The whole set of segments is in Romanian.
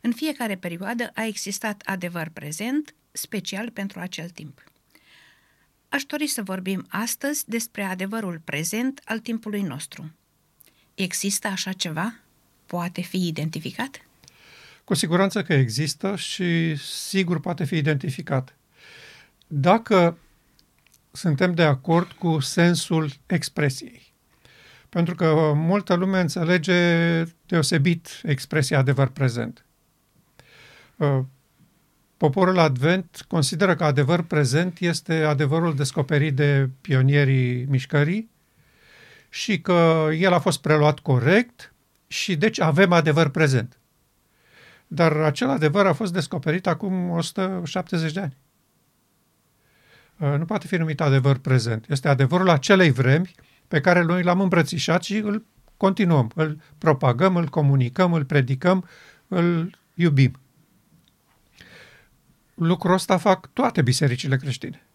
În fiecare perioadă a existat adevăr prezent, special pentru acel timp. Aș dori să vorbim astăzi despre adevărul prezent al timpului nostru. Există așa ceva? Poate fi identificat? Cu siguranță că există și sigur poate fi identificat. Dacă suntem de acord cu sensul expresiei. Pentru că multă lume înțelege deosebit expresia adevăr prezent. Uh, poporul Advent consideră că adevăr prezent este adevărul descoperit de pionierii mișcării și că el a fost preluat corect și deci avem adevăr prezent. Dar acel adevăr a fost descoperit acum 170 de ani. Uh, nu poate fi numit adevăr prezent. Este adevărul acelei vremi pe care noi l-am îmbrățișat și îl continuăm, îl propagăm, îl comunicăm, îl predicăm, îl iubim. Lucrul ăsta fac toate bisericile creștine.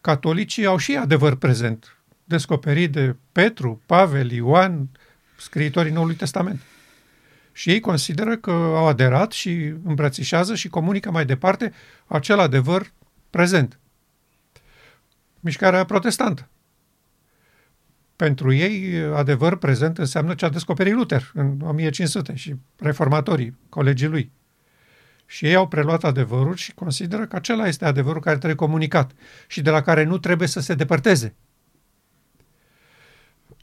Catolicii au și adevăr prezent, descoperit de Petru, Pavel, Ioan, scriitorii Noului Testament. Și ei consideră că au aderat și îmbrățișează și comunică mai departe acel adevăr prezent. Mișcarea protestantă. Pentru ei, adevăr prezent înseamnă ce a descoperit Luther în 1500 și reformatorii, colegii lui. Și ei au preluat adevărul și consideră că acela este adevărul care trebuie comunicat și de la care nu trebuie să se depărteze.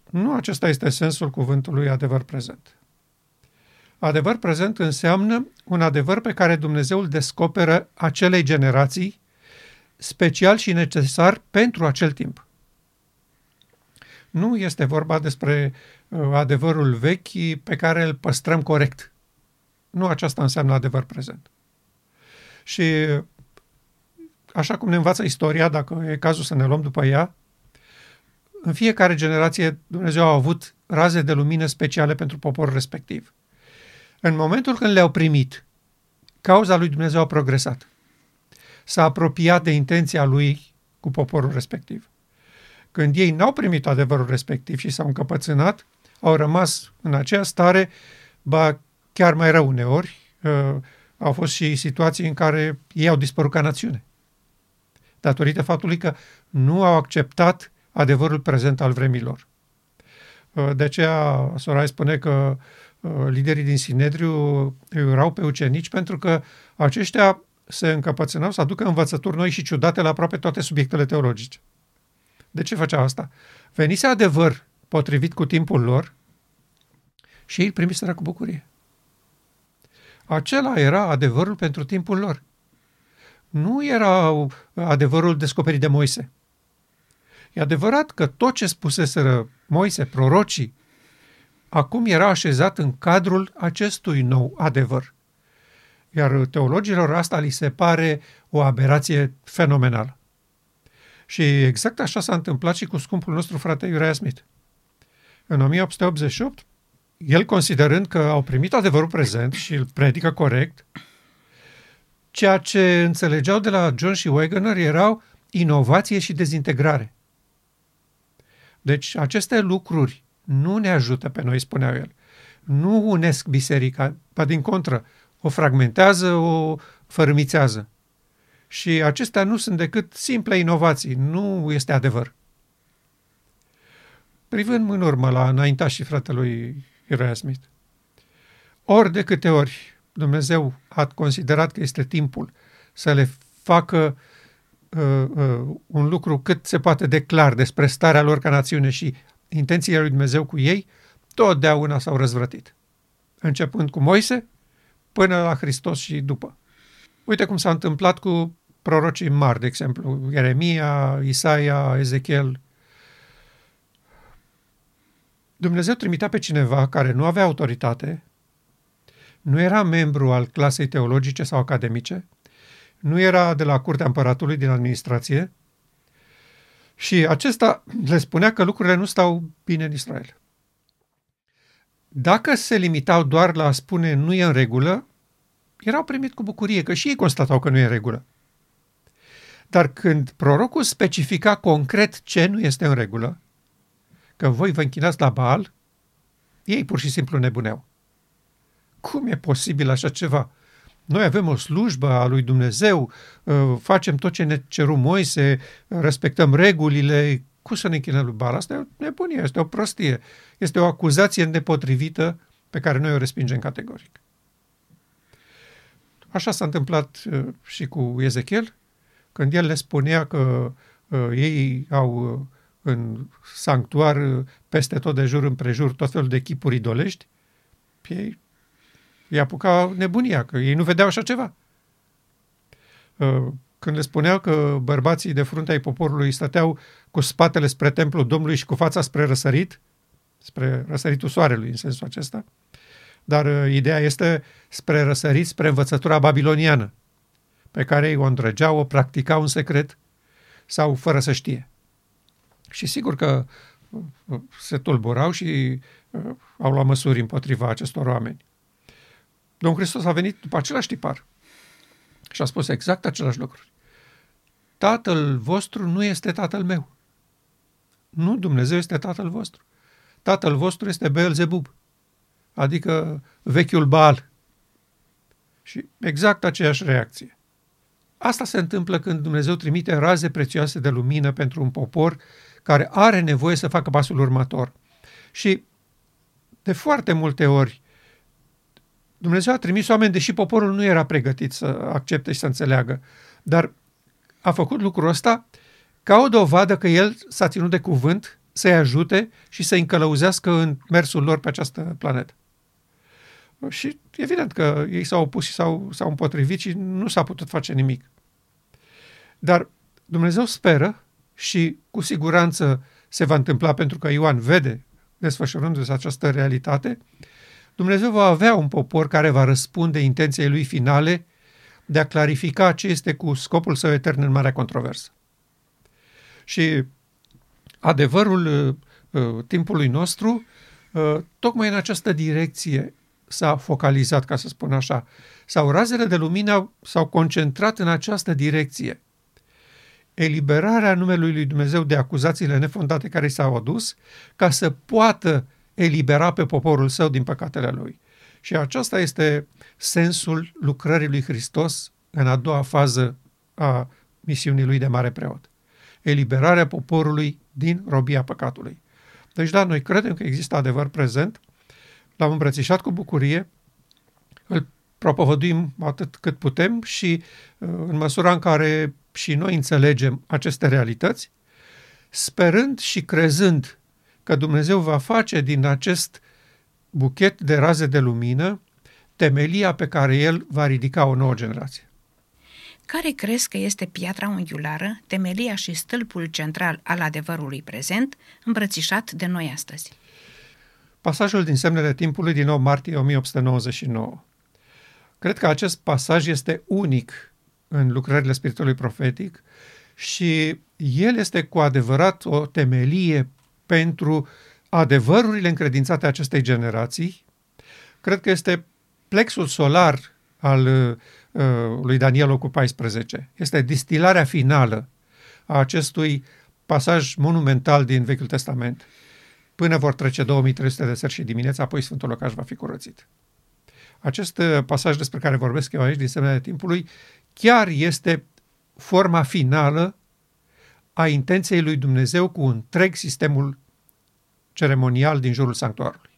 Nu acesta este sensul cuvântului adevăr prezent. Adevăr prezent înseamnă un adevăr pe care Dumnezeu îl descoperă acelei generații, special și necesar pentru acel timp. Nu este vorba despre uh, adevărul vechi pe care îl păstrăm corect. Nu aceasta înseamnă adevăr prezent. Și așa cum ne învață istoria, dacă e cazul să ne luăm după ea, în fiecare generație Dumnezeu a avut raze de lumină speciale pentru poporul respectiv. În momentul când le-au primit, cauza lui Dumnezeu a progresat. S-a apropiat de intenția lui cu poporul respectiv. Când ei n-au primit adevărul respectiv și s-au încăpățânat, au rămas în aceea stare, ba chiar mai rău uneori, uh, au fost și situații în care ei au dispărut ca națiune. Datorită faptului că nu au acceptat adevărul prezent al vremilor. Uh, de aceea Sorai spune că uh, liderii din Sinedriu erau pe ucenici pentru că aceștia se încăpățânau să aducă învățături noi și ciudate la aproape toate subiectele teologice. De ce făceau asta? Venise adevăr potrivit cu timpul lor și ei primiseră cu bucurie. Acela era adevărul pentru timpul lor. Nu era adevărul descoperit de Moise. E adevărat că tot ce spuseseră Moise, prorocii, acum era așezat în cadrul acestui nou adevăr. Iar teologilor asta li se pare o aberație fenomenală. Și exact așa s-a întâmplat și cu scumpul nostru frate Uriah Smith. În 1888, el considerând că au primit adevărul prezent și îl predică corect, ceea ce înțelegeau de la John și Wagner erau inovație și dezintegrare. Deci aceste lucruri nu ne ajută pe noi, spunea el. Nu unesc biserica, pa din contră, o fragmentează, o fărâmițează. Și acestea nu sunt decât simple inovații, nu este adevăr. Privând în urmă la înaintașii fratelui Uriah Smith, ori de câte ori Dumnezeu a considerat că este timpul să le facă uh, uh, un lucru cât se poate de clar despre starea lor ca națiune și intenția lui Dumnezeu cu ei, totdeauna s-au răzvrătit. Începând cu Moise până la Hristos și după. Uite cum s-a întâmplat cu prorocii mari, de exemplu, Ieremia, Isaia, Ezechiel. Dumnezeu trimitea pe cineva care nu avea autoritate, nu era membru al clasei teologice sau academice, nu era de la curtea împăratului din administrație și acesta le spunea că lucrurile nu stau bine în Israel. Dacă se limitau doar la a spune nu e în regulă, erau primit cu bucurie, că și ei constatau că nu e în regulă. Dar când prorocul specifica concret ce nu este în regulă, că voi vă închinați la Baal, ei pur și simplu nebuneau. cum e posibil așa ceva? Noi avem o slujbă a lui Dumnezeu, uh, facem tot ce ne ceru Moise, respectăm regulile, cum să ne închinăm lui Baal? Asta e o nebunie, este o prostie, este o acuzație nepotrivită pe care noi o respingem categoric. Așa s-a întâmplat uh, și cu Ezechiel, când el le spunea că uh, ei au uh, în sanctuar peste tot de jur împrejur tot felul de chipuri idolești, ei îi apuca nebunia, că ei nu vedeau așa ceva. Când le spuneau că bărbații de frunte ai poporului stăteau cu spatele spre templul Domnului și cu fața spre răsărit, spre răsăritul soarelui în sensul acesta, dar uh, ideea este spre răsărit, spre învățătura babiloniană, pe care ei o îndrăgeau, o practicau în secret sau fără să știe. Și sigur că uh, se tulburau și uh, au luat măsuri împotriva acestor oameni. Domnul Hristos a venit după același tipar și a spus exact același lucruri. Tatăl vostru nu este tatăl meu. Nu, Dumnezeu este tatăl vostru. Tatăl vostru este Beelzebub adică vechiul bal. Și exact aceeași reacție. Asta se întâmplă când Dumnezeu trimite raze prețioase de lumină pentru un popor care are nevoie să facă pasul următor. Și de foarte multe ori Dumnezeu a trimis oameni, deși poporul nu era pregătit să accepte și să înțeleagă, dar a făcut lucrul ăsta ca o dovadă că el s-a ținut de cuvânt să-i ajute și să-i încălăuzească în mersul lor pe această planetă. Și evident că ei s-au opus și s-au, s-au împotrivit și nu s-a putut face nimic. Dar Dumnezeu speră și cu siguranță se va întâmpla pentru că Ioan vede desfășurându-se această realitate, Dumnezeu va avea un popor care va răspunde intenției lui finale de a clarifica ce este cu scopul său etern în marea controversă. Și adevărul uh, uh timpului nostru, uh, tocmai în această direcție s-a focalizat, ca să spun așa, sau razele de lumină s-au concentrat în această direcție. Eliberarea numelui lui Dumnezeu de acuzațiile nefondate care s-au adus, ca să poată elibera pe poporul său din păcatele lui. Și aceasta este sensul lucrării lui Hristos în a doua fază a misiunii lui de mare preot. Eliberarea poporului din robia păcatului. Deci, da, noi credem că există adevăr prezent, l-am îmbrățișat cu bucurie, îl propovăduim atât cât putem și uh, în măsura în care și noi înțelegem aceste realități, sperând și crezând că Dumnezeu va face din acest buchet de raze de lumină temelia pe care El va ridica o nouă generație. Care crezi că este piatra unghiulară, temelia și stâlpul central al adevărului prezent, îmbrățișat de noi astăzi? Pasajul din Semnele Timpului din 8 martie 1899. Cred că acest pasaj este unic în lucrările spiritului profetic și el este cu adevărat o temelie pentru adevărurile încredințate acestei generații. Cred că este plexul solar al uh, lui Daniel cu 14. Este distilarea finală a acestui pasaj monumental din Vechiul Testament până vor trece 2300 de seri și dimineața, apoi Sfântul Locaș va fi curățit. Acest uh, pasaj despre care vorbesc eu aici, din semnele timpului, chiar este forma finală a intenției lui Dumnezeu cu întreg sistemul ceremonial din jurul sanctuarului.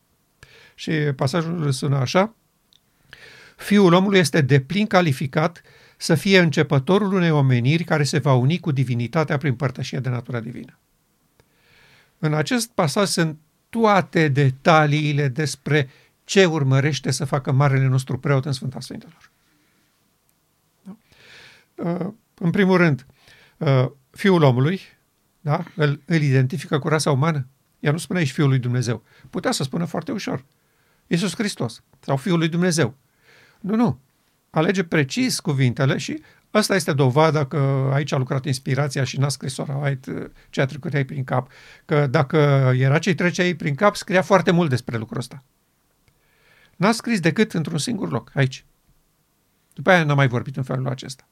Și pasajul sună așa, Fiul omului este deplin calificat să fie începătorul unei omeniri care se va uni cu divinitatea prin părtășie de natura divină. În acest pasaj sunt toate detaliile despre ce urmărește să facă Marele nostru preot în Sfânta Sfintelor. Da? Uh, în primul rând, uh, Fiul omului, da? îl, îl identifică cu rasa umană. Ea nu spune aici Fiul lui Dumnezeu. Putea să spună foarte ușor. Iisus Hristos sau Fiul lui Dumnezeu. Nu, nu. Alege precis cuvintele și Asta este dovada că aici a lucrat inspirația și n-a scris Sora White uh, ce a trecut ei prin cap. Că dacă era ce trece ei prin cap, scria foarte mult despre lucrul ăsta. N-a scris decât într-un singur loc, aici. După aia n-a mai vorbit în felul acesta.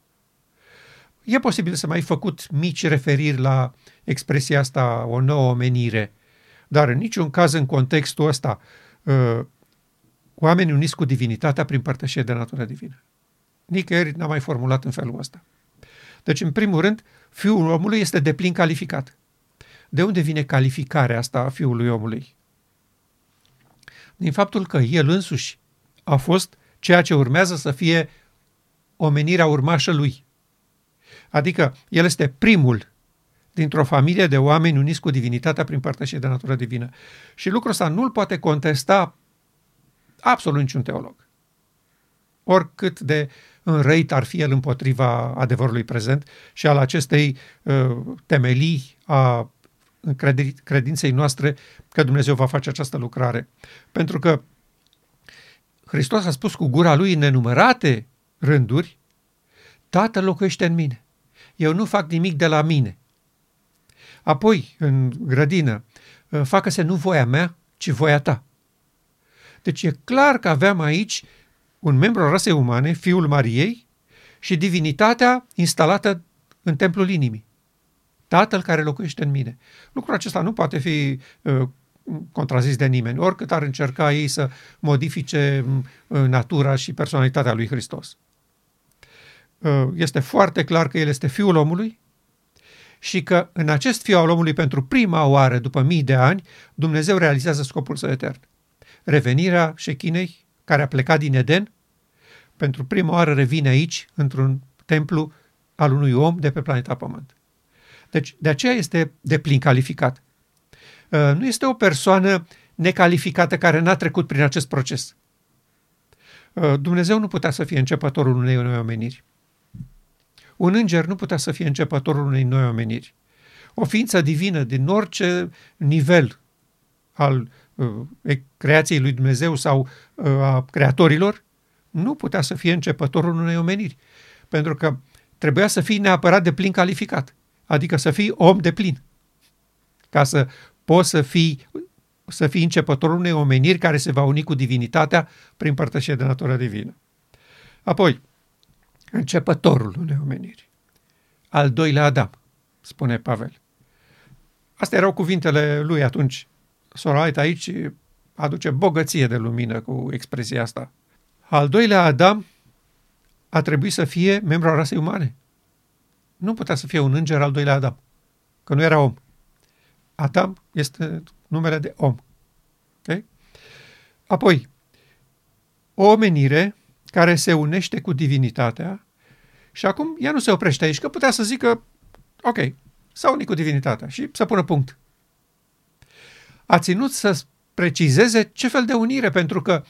E posibil să mai făcut mici referiri la expresia asta, o nouă omenire, dar în niciun caz în contextul ăsta, uh, oamenii uniți cu divinitatea prin părtășie de natură divină. Nicăieri n-a mai formulat în felul ăsta. Deci, în primul rând, fiul omului este deplin calificat. De unde vine calificarea asta a fiului omului? Din faptul că el însuși a fost ceea ce urmează să fie omenirea urmașă lui. Adică el este primul dintr-o familie de oameni uniți cu divinitatea prin părtășie de natură divină. Și lucrul ăsta nu-l poate contesta absolut niciun teolog. Oricât de înrăit ar fi el împotriva adevărului prezent și al acestei uh, temelii a credinței noastre că Dumnezeu va face această lucrare. Pentru că Hristos a spus cu gura lui în nenumărate rânduri, Tatăl locuiește în mine. Eu nu fac nimic de la mine. Apoi, în grădină, facă-se nu voia mea, ci voia ta. Deci e clar că aveam aici un membru al rasei umane, fiul Mariei, și divinitatea instalată în templul inimii. Tatăl care locuiește în mine. Lucrul acesta nu poate fi uh, contrazis de nimeni, oricât ar încerca ei să modifice uh, natura și personalitatea lui Hristos. Uh, este foarte clar că El este Fiul omului și că în acest Fiu al omului, pentru prima oară, după mii de ani, Dumnezeu realizează scopul său etern. Revenirea șechinei, care a plecat din Eden, pentru prima oară revine aici, într-un templu al unui om de pe planeta Pământ. Deci, de aceea este de plin calificat. Uh, nu este o persoană necalificată care n-a trecut prin acest proces. Uh, Dumnezeu nu putea să fie începătorul unei noi omeniri. Un înger nu putea să fie începătorul unei noi omeniri. O ființă divină din orice nivel al uh, creației lui Dumnezeu sau uh, a creatorilor nu putea să fie începătorul unei omeniri. Pentru că trebuia să fii neapărat de plin calificat. Adică să fii om de plin. Ca să poți să fii, să fii începătorul unei omeniri care se va uni cu divinitatea prin părtășie de natură divină. Apoi, începătorul unei omeniri. Al doilea Adam, spune Pavel. Astea erau cuvintele lui atunci. Sorait aici aduce bogăție de lumină cu expresia asta. Al doilea Adam a trebuit să fie membru al rasei umane. Nu putea să fie un înger al doilea Adam, că nu era om. Adam este numele de om. Okay? Apoi, o omenire care se unește cu divinitatea și acum ea nu se oprește aici, că putea să zică, ok, s-a unit cu divinitatea și să pună punct. A ținut să precizeze ce fel de unire, pentru că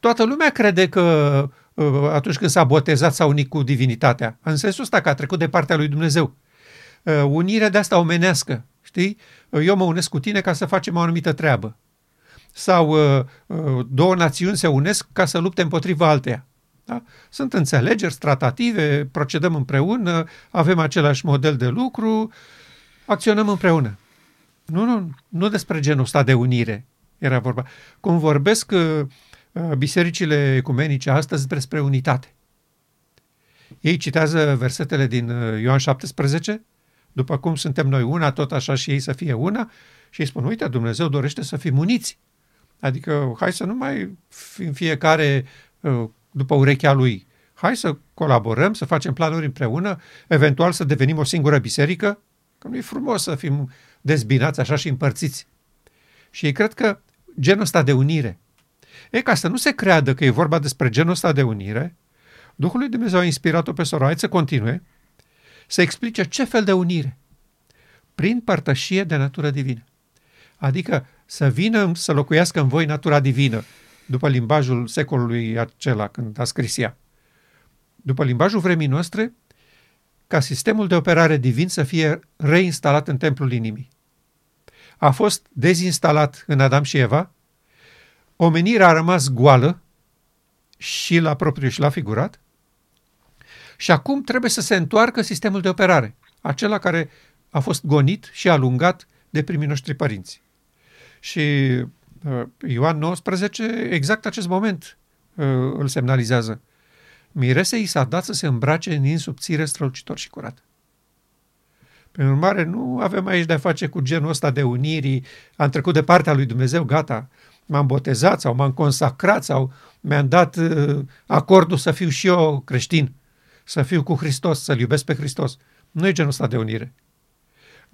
toată lumea crede că uh, atunci când s-a botezat s-a unit cu divinitatea, în sensul ăsta că a trecut de partea lui Dumnezeu. Uh, unirea de asta omenească, știi? Uh, eu mă unesc cu tine ca să facem o anumită treabă. Sau două națiuni se unesc ca să lupte împotriva alteia. Da? Sunt înțelegeri, tratative, procedăm împreună, avem același model de lucru, acționăm împreună. Nu, nu, nu despre genul ăsta de unire era vorba. Cum vorbesc uh, bisericile ecumenice astăzi despre unitate. Ei citează versetele din uh, Ioan 17, după cum suntem noi una, tot așa și ei să fie una, și ei spun, uite, Dumnezeu dorește să fim uniți. Adică, hai să nu mai fim fiecare uh, după urechea lui. Hai să colaborăm, să facem planuri împreună, eventual să devenim o singură biserică, că nu e frumos să fim dezbinați așa și împărțiți. Și ei cred că genul ăsta de unire. E, ca să nu se creadă că e vorba despre genul ăsta de unire, Duhul lui Dumnezeu a inspirat-o pe Soroait să continue, să explice ce fel de unire. Prin părtășie de natură divină. Adică să vină să locuiască în voi natura divină, după limbajul secolului acela, când a scris ea. După limbajul vremii noastre, ca sistemul de operare divin să fie reinstalat în templul inimii. A fost dezinstalat în Adam și Eva, omenirea a rămas goală și la propriu și la figurat, și acum trebuie să se întoarcă sistemul de operare, acela care a fost gonit și alungat de primii noștri părinți. Și Uh, Ioan 19, exact acest moment uh, îl semnalizează. Miresei s-a dat să se îmbrace în insubțire strălucitor și curat. Prin urmare, nu avem aici de-a face cu genul ăsta de unirii, am trecut de partea lui Dumnezeu, gata, m-am botezat sau m-am consacrat sau mi-am dat uh, acordul să fiu și eu creștin, să fiu cu Hristos, să-L iubesc pe Hristos. Nu e genul ăsta de unire.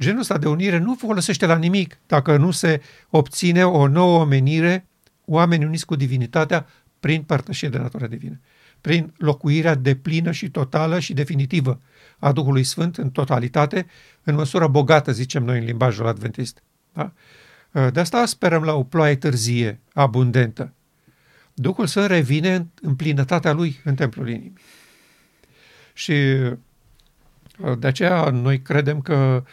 Genul ăsta de unire nu folosește la nimic dacă nu se obține o nouă omenire, oameni uniți cu divinitatea prin părtășie de natură divină, prin locuirea deplină și totală și definitivă a Duhului Sfânt în totalitate, în măsură bogată, zicem noi în limbajul adventist. Da? De asta sperăm la o ploaie târzie, abundentă. Duhul Sfânt revine în plinătatea lui în templul inimii. Și de aceea noi credem că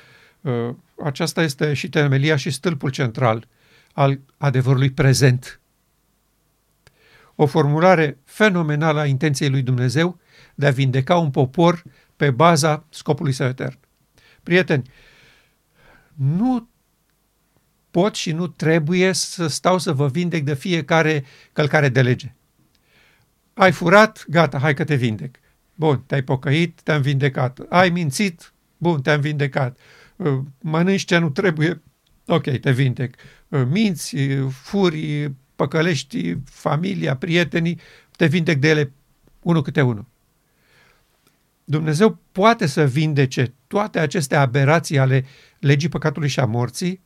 aceasta este și temelia și stâlpul central al adevărului prezent. O formulare fenomenală a intenției lui Dumnezeu de a vindeca un popor pe baza scopului său etern. Prieteni, nu pot și nu trebuie să stau să vă vindec de fiecare călcare de lege. Ai furat, gata, hai că te vindec. Bun, te-ai pocăit, te-am vindecat. Ai mințit, bun, te-am vindecat. Uh, mănânci ce nu trebuie, ok, te vindec. Uh, minți, furi, păcălești familia, prietenii, te vindec de ele unul câte unul. Dumnezeu poate să vindece toate aceste aberații ale legii păcatului și a morții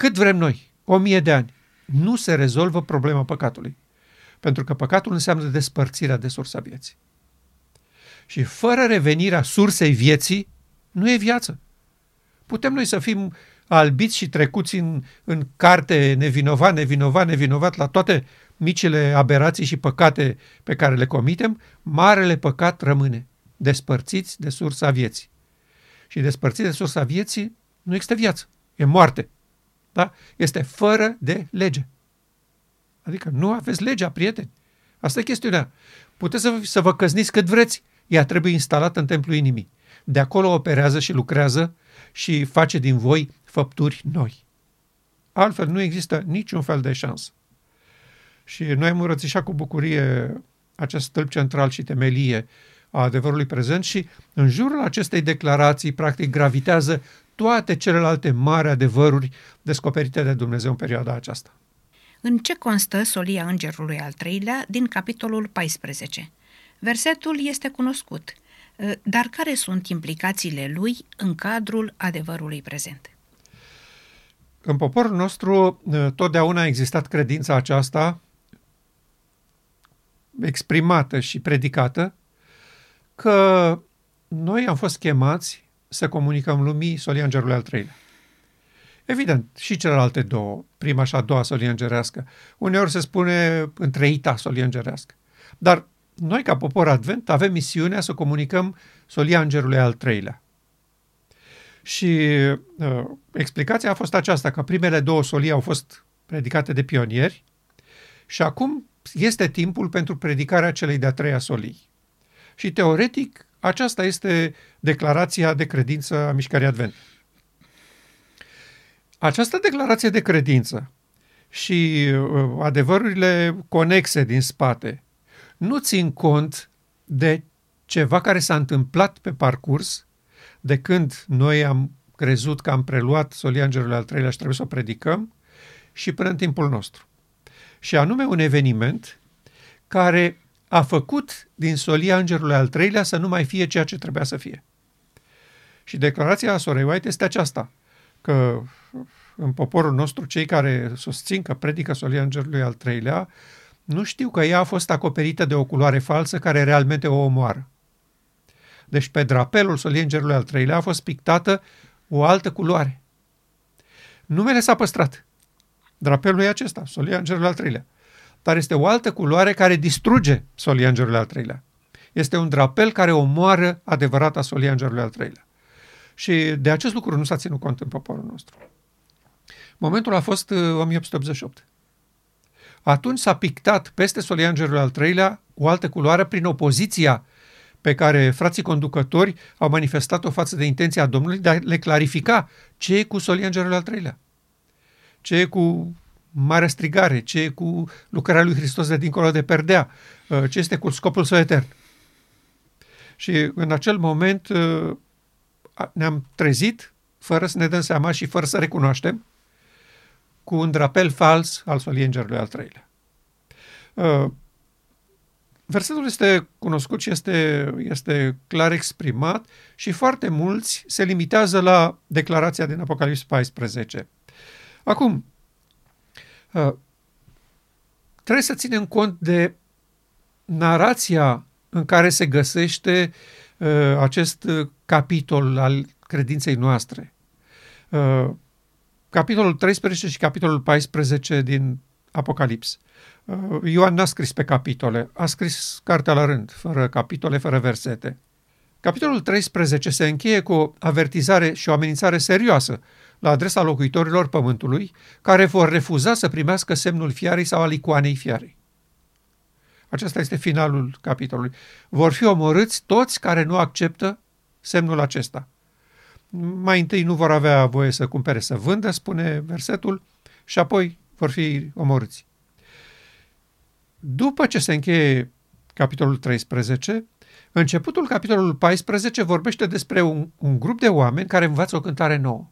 cât vrem noi, o mie de ani. Nu se rezolvă problema păcatului. Pentru că păcatul înseamnă despărțirea de sursa vieții. Și fără revenirea sursei vieții, nu e viață. Putem noi să fim albiți și trecuți în, în carte nevinovat, nevinovat, nevinovat la toate micile aberații și păcate pe care le comitem, marele păcat rămâne, despărțiți de sursa vieții. Și despărțiți de sursa vieții nu există viață, e moarte. Da? Este fără de lege. Adică nu aveți legea, prieteni. Asta e chestiunea. Puteți să, să vă căzniți cât vreți, ea trebuie instalată în templul inimii. De acolo operează și lucrează și face din voi făpturi noi. Altfel nu există niciun fel de șansă. Și noi am înrățișat cu bucurie acest stâlp central și temelie a adevărului prezent și în jurul acestei declarații, practic, gravitează toate celelalte mari adevăruri descoperite de Dumnezeu în perioada aceasta. În ce constă solia îngerului al treilea din capitolul 14? Versetul este cunoscut, dar care sunt implicațiile lui în cadrul adevărului prezent? În poporul nostru totdeauna a existat credința aceasta exprimată și predicată că noi am fost chemați să comunicăm lumii solia îngerului al treilea. Evident, și celelalte două, prima și a doua solie îngerească. Uneori se spune întreita solie îngerească. Dar noi, ca popor advent, avem misiunea să comunicăm solia îngerului al treilea. Și uh, explicația a fost aceasta, că primele două solii au fost predicate de pionieri și acum este timpul pentru predicarea celei de-a treia solii. Și teoretic, aceasta este declarația de credință a Mișcării Advent. Această declarație de credință și uh, adevărurile conexe din spate nu țin cont de ceva care s-a întâmplat pe parcurs de când noi am crezut că am preluat solia Îngerului al treilea și trebuie să o predicăm și până în timpul nostru. Și anume un eveniment care a făcut din solia îngerului al treilea să nu mai fie ceea ce trebuia să fie. Și declarația Sorei White este aceasta, că în poporul nostru cei care susțin că predică solia îngerului al treilea nu știu că ea a fost acoperită de o culoare falsă care realmente o omoară. Deci pe drapelul soliei îngerului al treilea a fost pictată o altă culoare. Numele s-a păstrat. Drapelul e acesta, solia îngerului al treilea dar este o altă culoare care distruge solia îngerului al treilea. Este un drapel care omoară adevărata solia îngerului al treilea. Și de acest lucru nu s-a ținut cont în poporul nostru. Momentul a fost 1888. Uh, Atunci s-a pictat peste solia îngerului al treilea o altă culoare prin opoziția pe care frații conducători au manifestat-o față de intenția Domnului de a le clarifica ce e cu solia îngerului al treilea, ce e cu marea strigare, ce e cu lucrarea lui Hristos de dincolo de perdea, uh, ce este cu scopul său etern. Și în acel moment uh, ne-am trezit, fără să ne dăm seama și fără să recunoaștem, cu un drapel fals al soliei îngerului al treilea. Uh, versetul este cunoscut și este, este clar exprimat și foarte mulți se limitează la declarația din Apocalips 14. Acum, uh, trebuie să ținem cont de narația în care se găsește uh, acest capitol al credinței noastre. Uh, capitolul 13 și capitolul 14 din Apocalips. Uh, Ioan n-a scris pe capitole, a scris cartea la rând, fără capitole, fără versete. Capitolul 13 se încheie cu o avertizare și o amenințare serioasă la adresa locuitorilor pământului care vor refuza să primească semnul fiarei sau al icoanei fiarei. Acesta este finalul capitolului. Vor fi omorâți toți care nu acceptă semnul acesta. Mai întâi nu vor avea voie să cumpere, să vândă, spune versetul, și apoi vor fi omorâți. După ce se încheie capitolul 13, începutul capitolului 14 vorbește despre un, un grup de oameni care învață o cântare nouă.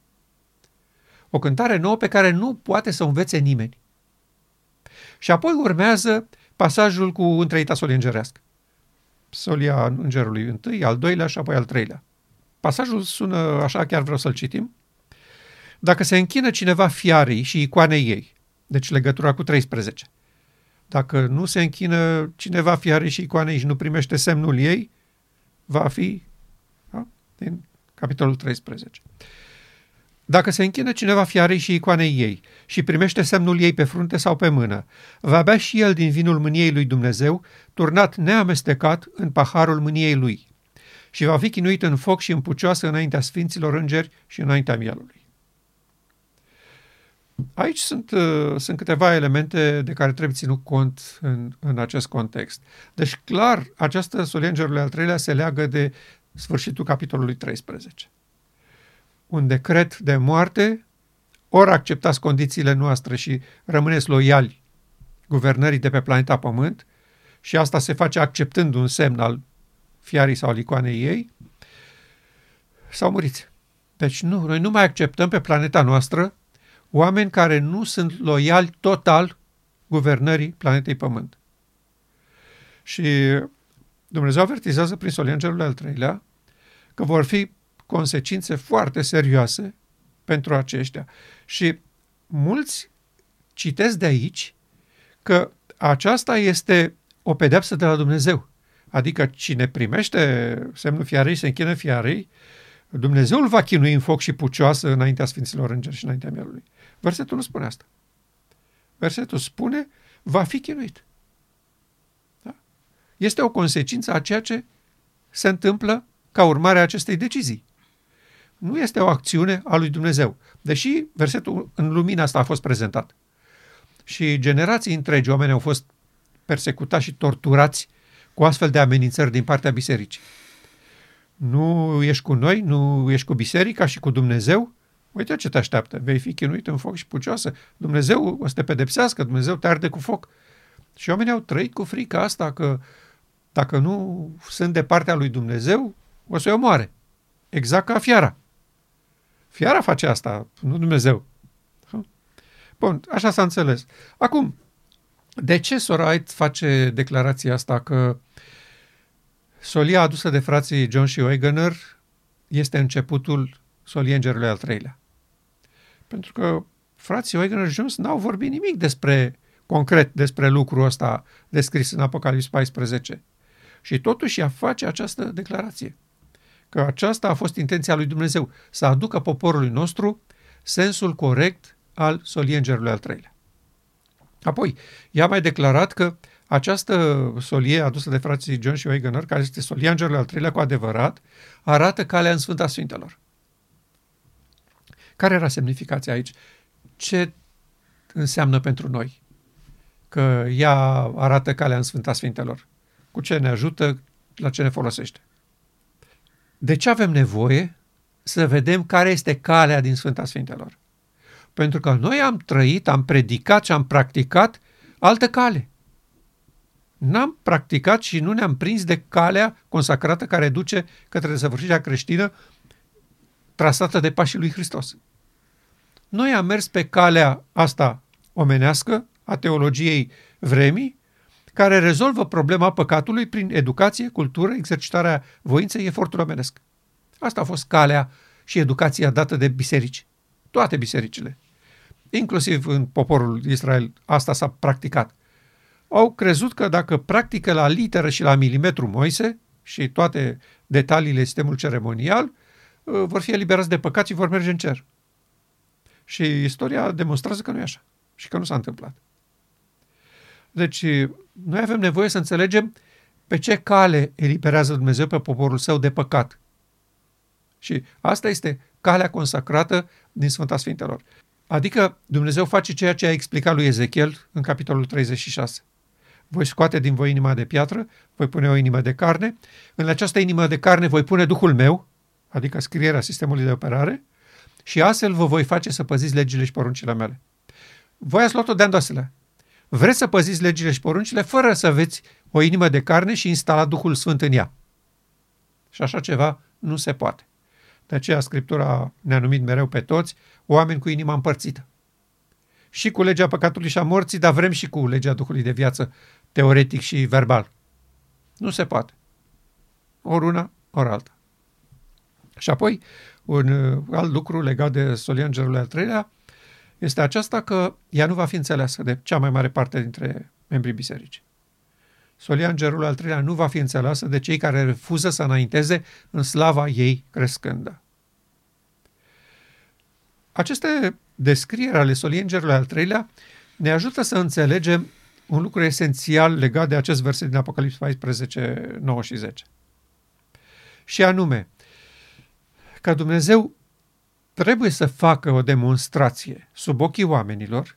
O cântare nouă pe care nu poate să o învețe nimeni. Și apoi urmează pasajul cu întreita solie îngerească. Solia îngerului întâi, al doilea și apoi al treilea. Pasajul sună așa, chiar vreau să-l citim. Dacă se închină cineva fiarei și icoanei ei, deci legătura cu 13, dacă nu se închină cineva fiarei și icoanei și nu primește semnul ei, va fi da? din capitolul 13. Dacă se închină cineva fiarei și icoanei ei și primește semnul ei pe frunte sau pe mână, va bea și el din vinul mâniei lui Dumnezeu, turnat neamestecat în paharul mâniei lui și va fi chinuit în foc și în pucioasă înaintea sfinților îngeri și înaintea mielului. Aici sunt, uh, sunt câteva elemente de care trebuie ținut cont în, în acest context. Deci, clar, această solie îngerului al treilea se leagă de sfârșitul capitolului 13 un decret de moarte, ori acceptați condițiile noastre și rămâneți loiali guvernării de pe planeta Pământ, și asta se face acceptând un semn al fiarii sau al icoanei ei, sau muriți. Deci nu, noi nu mai acceptăm pe planeta noastră oameni care nu sunt loiali total guvernării planetei Pământ. Și Dumnezeu avertizează prin solia al treilea că vor fi consecințe foarte serioase pentru aceștia. Și mulți citesc de aici că aceasta este o pedeapsă de la Dumnezeu. Adică cine primește semnul fiarei, se închină fiarei, Dumnezeu îl va chinui în foc și pucioasă înaintea Sfinților Îngeri și înaintea mielului. Versetul nu spune asta. Versetul spune, va fi chinuit. Da? Este o consecință a ceea ce se întâmplă ca urmare a acestei decizii nu este o acțiune a lui Dumnezeu. Deși versetul în lumina asta a fost prezentat. Și generații întregi oameni au fost persecutați și torturați cu astfel de amenințări din partea bisericii. Nu ești cu noi, nu ești cu biserica și cu Dumnezeu, uite ce te așteaptă, vei fi chinuit în foc și pucioasă, Dumnezeu o să te pedepsească, Dumnezeu te arde cu foc. Și oamenii au trăit cu frica asta că dacă nu sunt de partea lui Dumnezeu, o să-i omoare. Exact ca fiara. Fiara face asta, nu Dumnezeu. Bun, așa s-a înțeles. Acum, de ce Sorait face declarația asta că solia adusă de frații John și Wegener este începutul soliei îngerului al treilea? Pentru că frații Wegener Jones n-au vorbit nimic despre concret despre lucrul ăsta descris în Apocalips 14. Și totuși ea face această declarație că aceasta a fost intenția lui Dumnezeu, să aducă poporului nostru sensul corect al soliengerului al treilea. Apoi, ea a mai declarat că această solie adusă de frații John și Wegener, care este solia îngerului al treilea cu adevărat, arată calea în Sfânta Sfintelor. Care era semnificația aici? Ce înseamnă pentru noi că ea arată calea în Sfânta Sfintelor? Cu ce ne ajută? La ce ne folosește? De ce avem nevoie să vedem care este calea din Sfânta Sfintelor? Pentru că noi am trăit, am predicat și am practicat altă cale. N-am practicat și nu ne-am prins de calea consacrată care duce către desăvârșirea creștină trasată de pașii lui Hristos. Noi am mers pe calea asta omenească, a teologiei vremii, care rezolvă problema păcatului prin educație, cultură, exercitarea voinței, efortul omenesc. Asta a fost calea și educația dată de biserici. Toate bisericile. Inclusiv în poporul Israel asta s-a practicat. Au crezut că dacă practică la literă și la milimetru Moise și toate detaliile sistemului ceremonial, uh, vor fi eliberați de păcat și vor merge în cer. Și istoria demonstrează că nu e așa și că nu s-a întâmplat. Deci, noi avem nevoie să înțelegem pe ce cale eliberează Dumnezeu pe poporul său de păcat. Și asta este calea consacrată din Sfânta Sfintelor. Adică Dumnezeu face ceea ce a explicat lui Ezechiel în capitolul 36. Voi scoate din voi inima de piatră, voi pune o inimă de carne, în această inimă de carne voi pune Duhul meu, adică scrierea sistemului de operare, și astfel vă voi face să păziți legile și poruncile mele. Voi ați luat-o de Vreți să păziți legile și poruncile fără să aveți o inimă de carne și instala Duhul Sfânt în ea. Și așa ceva nu se poate. De aceea Scriptura ne-a numit mereu pe toți oameni cu inima împărțită. Și cu legea păcatului și a morții, dar vrem și cu legea Duhului de viață, teoretic și verbal. Nu se poate. Ori una, ori alta. Și apoi, un uh, alt lucru legat de solia îngerului al treilea este aceasta că ea nu va fi înțeleasă de cea mai mare parte dintre membrii bisericii. Solia îngerului al treilea nu va fi înțeleasă de cei care refuză să înainteze în slava ei crescândă. Aceste descrieri ale soliei îngerului al treilea ne ajută să înțelegem un lucru esențial legat de acest verset din Apocalips 14, 9 și 10. Și anume, că Dumnezeu trebuie să facă o demonstrație sub ochii oamenilor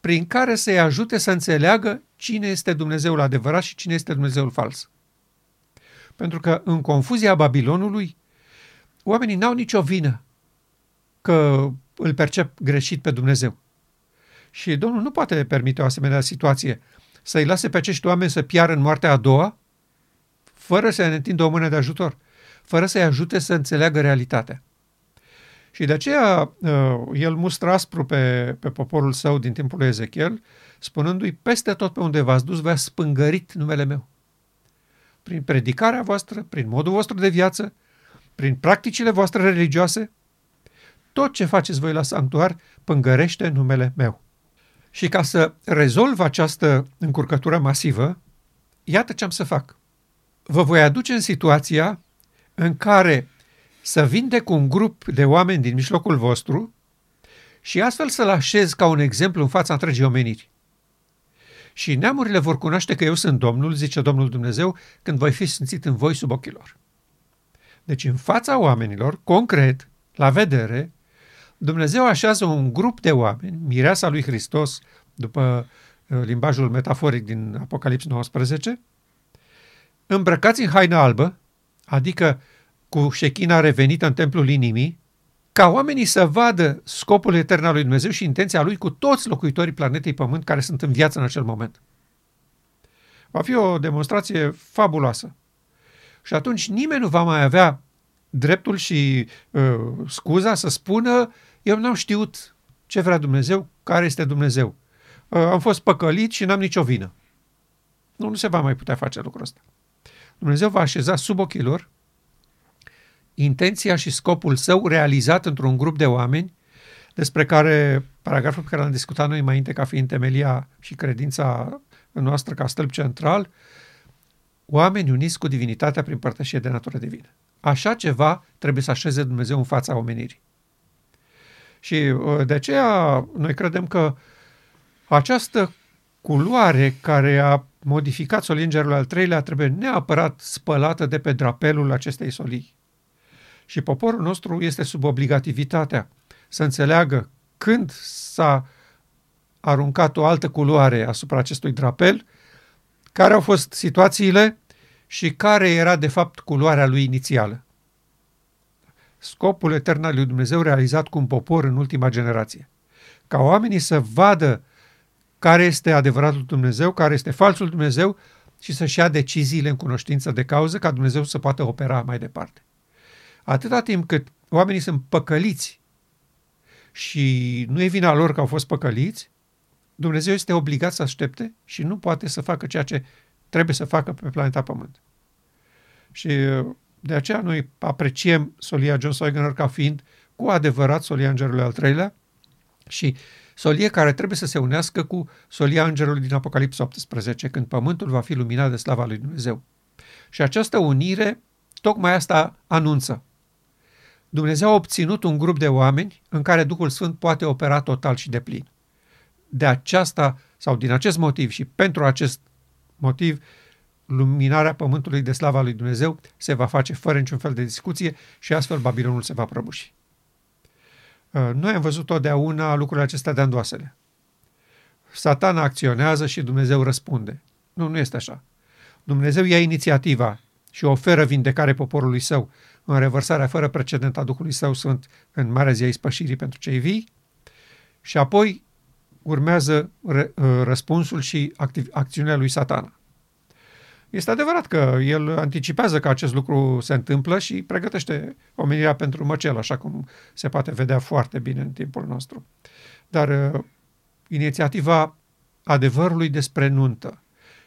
prin care să-i ajute să înțeleagă cine este Dumnezeul adevărat și cine este Dumnezeul fals. Pentru că în confuzia Babilonului, oamenii n-au nicio vină că îl percep greșit pe Dumnezeu. Și Domnul nu poate permite o asemenea situație să-i lase pe acești oameni să piară în moartea a doua, fără să ne întindă o mână de ajutor, fără să-i ajute să înțeleagă realitatea. Și de aceea uh, el mustră aspru pe, pe poporul său din timpul lui Ezechiel, spunându-i, peste tot pe unde v-ați dus, v-ați spângărit numele meu. Prin predicarea voastră, prin modul vostru de viață, prin practicile voastre religioase, tot ce faceți voi la sanctuar pângărește numele meu. Și ca să rezolv această încurcătură masivă, iată ce am să fac. Vă voi aduce în situația în care să vindec un grup de oameni din mijlocul vostru și astfel să-l așez ca un exemplu în fața întregii omeniri. Și neamurile vor cunoaște că eu sunt Domnul, zice Domnul Dumnezeu, când voi fi simțit în voi sub ochii lor. Deci în fața oamenilor, concret, la vedere, Dumnezeu așează un grup de oameni, mireasa lui Hristos, după uh, limbajul metaforic din Apocalips 19, îmbrăcați în haină albă, adică cu șechina revenită în templul inimii, ca oamenii să vadă scopul etern al lui Dumnezeu și intenția lui cu toți locuitorii planetei Pământ care sunt în viață în acel moment. Va fi o demonstrație fabuloasă. Și atunci nimeni nu va mai avea dreptul și uh, scuza să spună eu n-am știut ce vrea Dumnezeu, care este Dumnezeu. Uh, am fost păcălit și n-am nicio vină. Nu, nu se va mai putea face lucrul ăsta. Dumnezeu va așeza sub ochii lor intenția și scopul său realizat într-un grup de oameni despre care paragraful pe care l-am discutat noi mai înainte ca fiind temelia și credința noastră ca stâlp central, oameni uniți cu divinitatea prin părtășie de natură divină. Așa ceva trebuie să așeze Dumnezeu în fața omenirii. Și uh, de aceea noi credem că această culoare care a modificat solingerul al treilea trebuie neapărat spălată de pe drapelul acestei solii. Și poporul nostru este sub obligativitatea să înțeleagă când s-a aruncat o altă culoare asupra acestui drapel, care au fost situațiile și care era de fapt culoarea lui inițială. Scopul etern al lui Dumnezeu realizat cu un popor în ultima generație. Ca oamenii să vadă care este adevăratul Dumnezeu, care este falsul Dumnezeu și să-și ia deciziile în cunoștință de cauză ca Dumnezeu să poată opera mai departe. Atâta timp cât oamenii sunt păcăliți și nu e vina lor că au fost păcăliți, Dumnezeu este obligat să aștepte și nu poate să facă ceea ce trebuie să facă pe planeta Pământ. Și uh, de aceea noi apreciem solia John Soigner ca fiind cu adevărat solia Îngerului al treilea și solie care trebuie să se unească cu solia Îngerului din Apocalipsa 18, când pământul va fi luminat de slava lui Dumnezeu. Și această unire tocmai asta anunță. Dumnezeu a obținut un grup de oameni în care Duhul Sfânt poate opera total și deplin. De aceasta, sau din acest motiv și pentru acest motiv, luminarea pământului de slava lui Dumnezeu se va face fără niciun fel de discuție și astfel Babilonul se va prăbuși. Uh, noi am văzut totdeauna lucrurile acestea de andoasele. Satana acționează și Dumnezeu răspunde. Nu, nu este așa. Dumnezeu ia inițiativa și oferă vindecare poporului său în revărsarea fără precedent a Duhului Său Sfânt în Marea Zi a Ispășirii pentru cei vii și apoi urmează răspunsul și activ, acțiunea lui satana. Este adevărat că el anticipează că acest lucru se întâmplă și pregătește omenirea pentru măcel, așa cum se poate vedea foarte bine în timpul nostru. Dar uh, inițiativa adevărului despre nuntă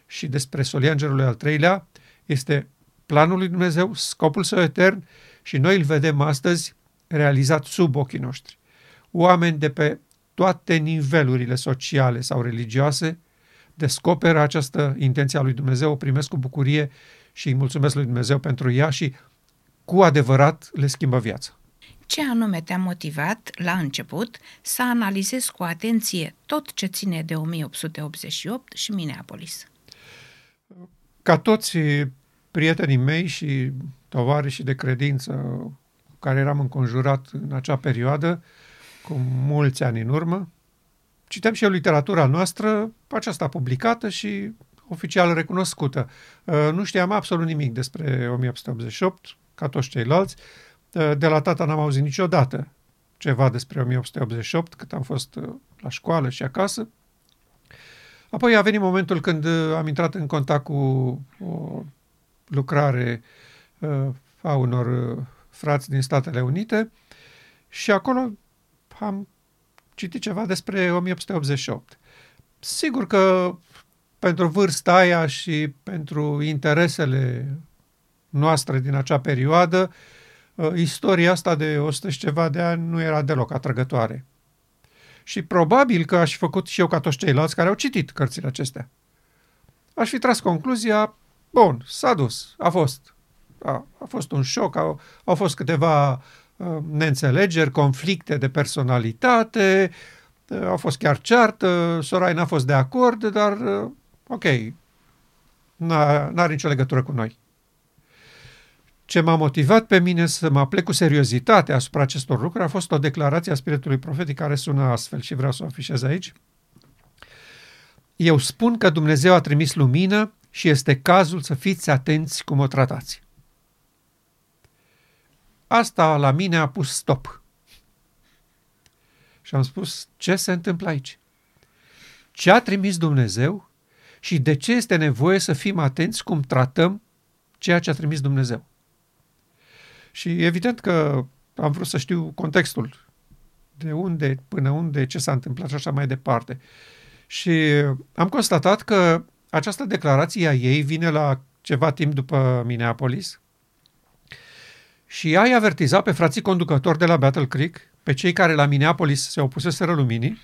și despre soliangerului al treilea este planul lui Dumnezeu, scopul său etern și noi îl vedem astăzi realizat sub ochii noștri. Oameni de pe toate nivelurile sociale sau religioase descoperă această intenție a lui Dumnezeu, o primesc cu bucurie și îi mulțumesc lui Dumnezeu pentru ea și cu adevărat le schimbă viața. Ce anume te-a motivat, la început, să analizezi cu atenție tot ce ține de 1888 și Minneapolis? Ca toți prietenii mei și tovarășii de credință cu care eram înconjurat în acea perioadă, cu mulți ani în urmă, Citem și eu literatura noastră, aceasta publicată și oficial recunoscută. Uh, nu știam absolut nimic despre 1888, ca toți ceilalți. Uh, de la tata n-am auzit niciodată ceva despre 1888, cât am fost uh, la școală și acasă. Apoi a venit momentul când am intrat în contact cu o lucrare a unor frați din Statele Unite și acolo am citit ceva despre 1888. Sigur că pentru vârsta aia și pentru interesele noastre din acea perioadă, uh, istoria asta de 100 și ceva de ani nu era deloc atrăgătoare. Și probabil că aș fi făcut și eu ca toți ceilalți care au citit cărțile acestea. Aș fi tras concluzia, bun, s-a dus, a fost. A, a fost un șoc, au, au fost câteva Uh, neînțelegeri, conflicte de personalitate, uh, au fost chiar ceartă, Sorai n-a fost de acord, dar uh, ok, n-are nicio legătură cu noi. Ce m-a motivat pe mine să mă aplec cu seriozitate asupra acestor lucruri a fost o declarație a Spiritului Profetic care sună astfel și vreau să o afișez aici. Eu spun că Dumnezeu a trimis lumină și este cazul să fiți atenți cum o tratați. Asta la mine a pus stop. Și am spus, ce se întâmplă aici? Ce a trimis Dumnezeu și de ce este nevoie să fim atenți cum tratăm ceea ce a trimis Dumnezeu? Și evident că am vrut să știu contextul, de unde, până unde, ce s-a întâmplat și așa mai departe. Și am constatat că această declarație a ei vine la ceva timp după Minneapolis, și ea i-a avertizat pe frații conducători de la Battle Creek, pe cei care la Minneapolis se opuseseră luminii,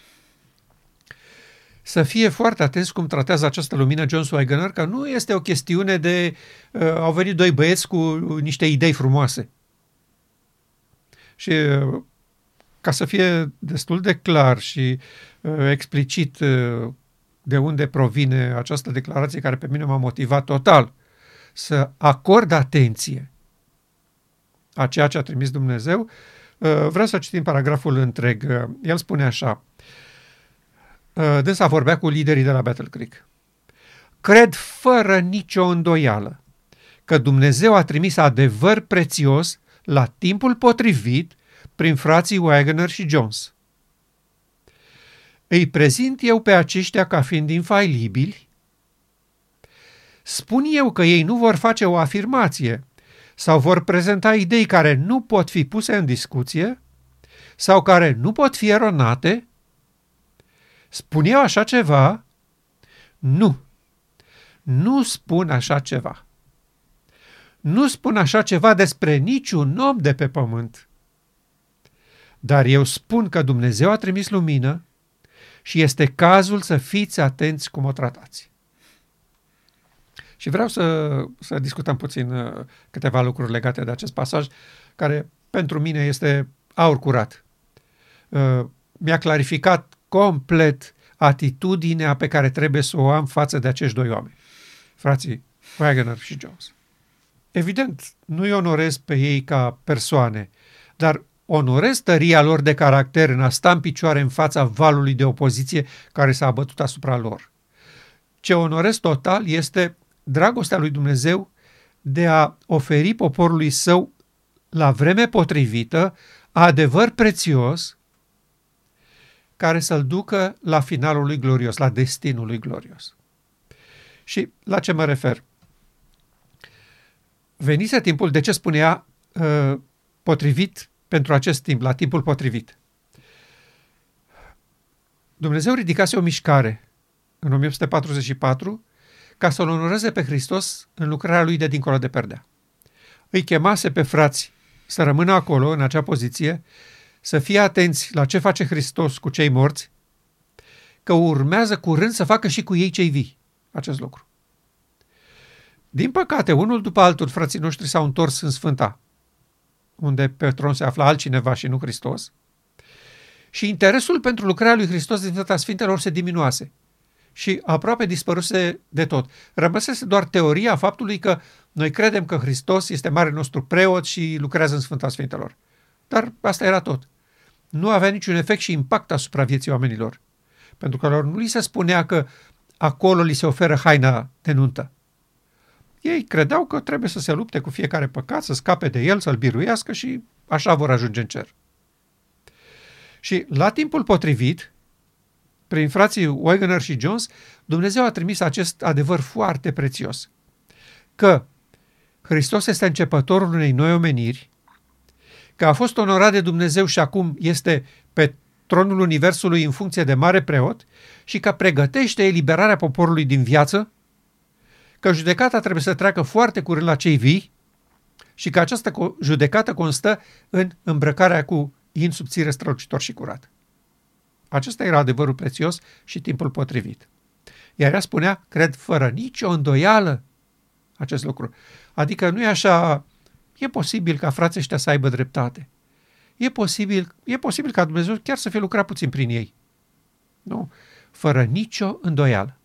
să fie foarte atenți cum tratează această lumină John Swigener, că nu este o chestiune de uh, au venit doi băieți cu niște idei frumoase. Și uh, ca să fie destul de clar și uh, explicit uh, de unde provine această declarație care pe mine m-a motivat total să acord atenție a ceea ce a trimis Dumnezeu, uh, vreau să citim paragraful întreg. Uh, el spune așa, uh, dânsa vorbea cu liderii de la Battle Creek. Cred fără nicio îndoială că Dumnezeu a trimis adevăr prețios la timpul potrivit prin frații Wagner și Jones. Îi prezint eu pe aceștia ca fiind infailibili? Spun eu că ei nu vor face o afirmație, sau vor prezenta idei care nu pot fi puse în discuție sau care nu pot fi eronate? Spun eu așa ceva? Nu. Nu spun așa ceva. Nu spun așa ceva despre niciun om de pe pământ. Dar eu spun că Dumnezeu a trimis lumină și este cazul să fiți atenți cum o tratați. Și vreau să, să discutăm puțin uh, câteva lucruri legate de acest pasaj, care pentru mine este aur curat. Uh, mi-a clarificat complet atitudinea pe care trebuie să o am față de acești doi oameni, frații Wagner și Jones. Evident, nu-i onorez pe ei ca persoane, dar onorez tăria lor de caracter în a sta în picioare în fața valului de opoziție care s-a abătut asupra lor. Ce onorez total este dragostea lui Dumnezeu de a oferi poporului său la vreme potrivită adevăr prețios care să-l ducă la finalul lui glorios, la destinul lui glorios. Și la ce mă refer? Venise timpul, de ce spunea uh, potrivit pentru acest timp, la timpul potrivit. Dumnezeu ridicase o mișcare în 1844 ca să-L onoreze pe Hristos în lucrarea Lui de dincolo de perdea. Îi chemase pe frați să rămână acolo, în acea poziție, să fie atenți la ce face Hristos cu cei morți, că urmează curând să facă și cu ei cei vii acest lucru. Din păcate, unul după altul, frații noștri s-au întors în Sfânta, unde pe tron se afla altcineva și nu Hristos, și interesul pentru lucrarea lui Hristos din Sfânta Sfintelor se diminuase și aproape dispăruse de tot. Rămăsese doar teoria faptului că noi credem că Hristos este mare nostru preot și lucrează în Sfânta Sfintelor. Dar asta era tot. Nu avea niciun efect și impact asupra vieții oamenilor. Pentru că lor nu li se spunea că acolo li se oferă haina de nuntă. Ei credeau că trebuie să se lupte cu fiecare păcat, să scape de el, să-l biruiască și așa vor ajunge în cer. Și la timpul potrivit, prin frații Wegener și Jones, Dumnezeu a trimis acest adevăr foarte prețios, că Hristos este începătorul unei noi omeniri, că a fost onorat de Dumnezeu și acum este pe tronul Universului în funcție de mare preot și că pregătește eliberarea poporului din viață, că judecata trebuie să treacă foarte curând la cei vii și că această judecată constă în îmbrăcarea cu in subțire strălucitor și curat. Acesta era adevărul prețios și timpul potrivit. Iar ea spunea, cred, fără nicio îndoială acest lucru. Adică nu e așa, e posibil ca frații ăștia să aibă dreptate. E posibil, e posibil ca Dumnezeu chiar să fie lucrat puțin prin ei. Nu, fără nicio îndoială.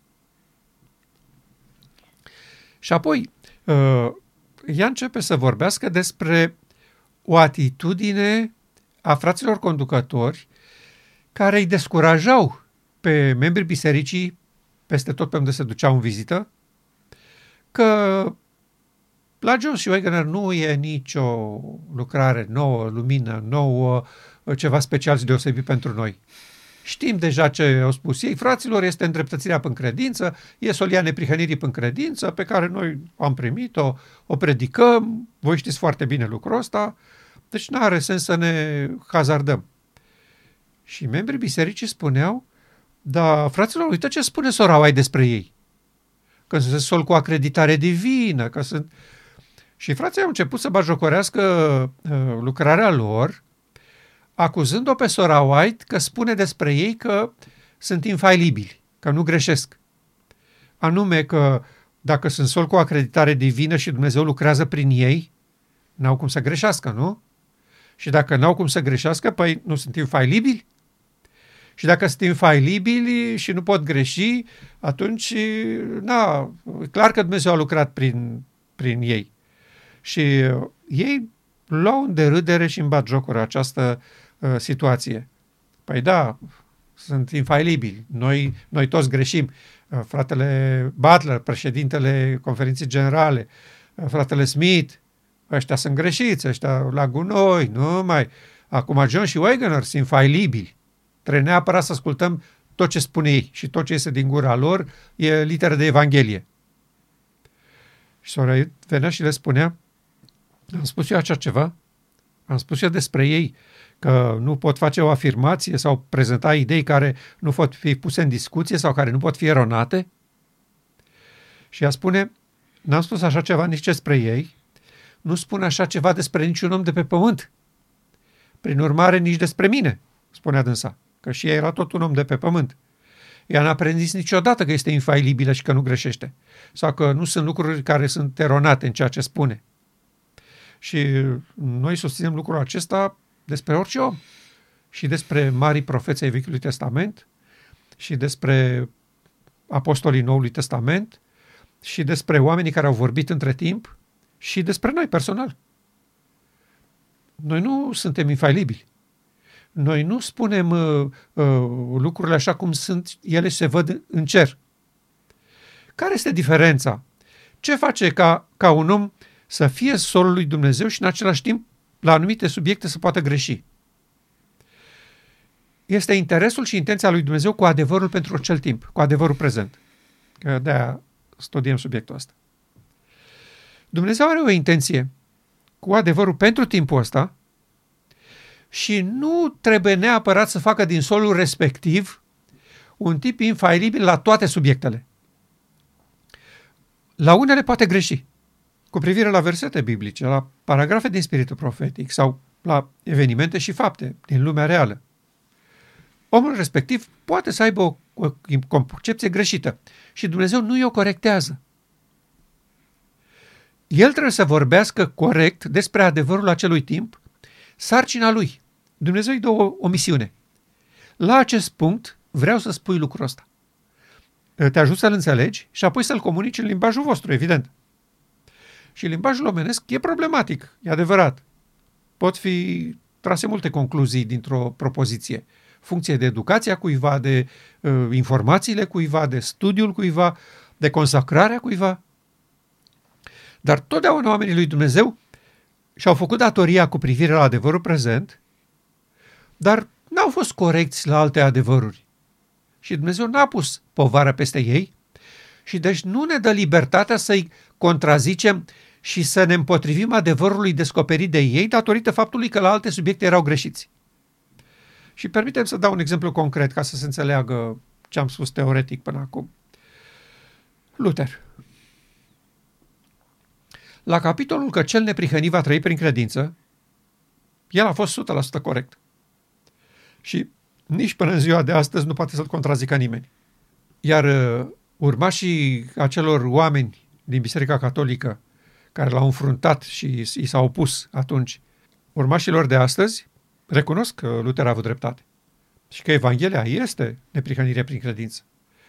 Și apoi, uh, ea începe să vorbească despre o atitudine a fraților conducători care îi descurajau pe membrii bisericii peste tot pe unde se duceau în vizită, că la Jones și Wegener nu e nicio lucrare nouă, lumină nouă, ceva special și deosebit pentru noi. Știm deja ce au spus ei. Fraților, este îndreptățirea în credință, e solia neprihănirii în credință, pe care noi am primit-o, o predicăm, voi știți foarte bine lucrul ăsta, deci nu are sens să ne hazardăm. Și membrii bisericii spuneau, da, fraților, uite ce spune Sorawai despre ei. Că sunt sol cu acreditare divină, că sunt... Și frații au început să bajocorească uh, lucrarea lor, acuzând-o pe Sora White că spune despre ei că sunt infailibili, că nu greșesc. Anume că dacă sunt sol cu acreditare divină și Dumnezeu lucrează prin ei, n-au cum să greșească, nu? Și dacă n-au cum să greșească, păi nu sunt infailibili? Și dacă sunt infailibili și nu pot greși, atunci, na, clar că Dumnezeu a lucrat prin, prin ei. Și uh, ei luau în derâdere și în jocuri această uh, situație. Păi da, sunt infailibili. Noi, noi toți greșim. Uh, fratele Butler, președintele conferinței generale, uh, fratele Smith, ăștia sunt greșiți, ăștia la gunoi, nu mai. Acum John și Wegener sunt infailibili. Trebuie neapărat să ascultăm tot ce spune ei și tot ce iese din gura lor e literă de Evanghelie. Și sora venea și le spunea, am spus eu așa ceva, am spus eu despre ei că nu pot face o afirmație sau prezenta idei care nu pot fi puse în discuție sau care nu pot fi eronate? Și ea spune, n-am spus așa ceva nici despre ei, nu spun așa ceva despre niciun om de pe pământ. Prin urmare, nici despre mine, spunea dânsa, că și ea era tot un om de pe pământ. Ea n-a aprendis niciodată că este infailibilă și că nu greșește. Sau că nu sunt lucruri care sunt eronate în ceea ce spune. Și noi susținem lucrul acesta despre orice om. Și despre marii profeți ai Vechiului Testament, și despre apostolii Noului Testament, și despre oamenii care au vorbit între timp, și despre noi personal. Noi nu suntem infailibili. Noi nu spunem uh, uh, lucrurile așa cum sunt ele și se văd în cer. Care este diferența? Ce face ca, ca un om să fie solul lui Dumnezeu și în același timp la anumite subiecte să poată greși? Este interesul și intenția lui Dumnezeu cu adevărul pentru acel timp, cu adevărul prezent. Că de-aia studiem subiectul ăsta. Dumnezeu are o intenție cu adevărul pentru timpul ăsta și nu trebuie neapărat să facă din solul respectiv un tip infailibil la toate subiectele. La unele poate greși cu privire la versete biblice, la paragrafe din spiritul profetic sau la evenimente și fapte din lumea reală. Omul respectiv poate să aibă o, o concepție greșită și Dumnezeu nu i-o corectează. El trebuie să vorbească corect despre adevărul acelui timp, sarcina lui. Dumnezeu îi dă o, o misiune. La acest punct vreau să spui lucrul ăsta. Te ajut să-l înțelegi și apoi să-l comunici în limbajul vostru, evident. Și limbajul omenesc e problematic, e adevărat. Pot fi trase multe concluzii dintr-o propoziție, funcție de educația cuiva, de uh, informațiile cuiva, de studiul cuiva, de consacrarea cuiva. Dar totdeauna oamenii lui Dumnezeu și-au făcut datoria cu privire la adevărul prezent, dar n-au fost corecți la alte adevăruri. Și Dumnezeu n-a pus povară peste ei și deci nu ne dă libertatea să-i contrazicem și să ne împotrivim adevărului descoperit de ei datorită faptului că la alte subiecte erau greșiți. Și permitem să dau un exemplu concret ca să se înțeleagă ce am spus teoretic până acum. Luther. La capitolul că cel neprihănit va trăi prin credință, el a fost 100% corect. Și nici până în ziua de astăzi nu poate să-l contrazică nimeni. Iar uh, urmașii acelor oameni din Biserica Catolică care l-au înfruntat și i s-au opus atunci, urmașilor de astăzi recunosc că Luther a avut dreptate și că Evanghelia este neprihănire prin credință.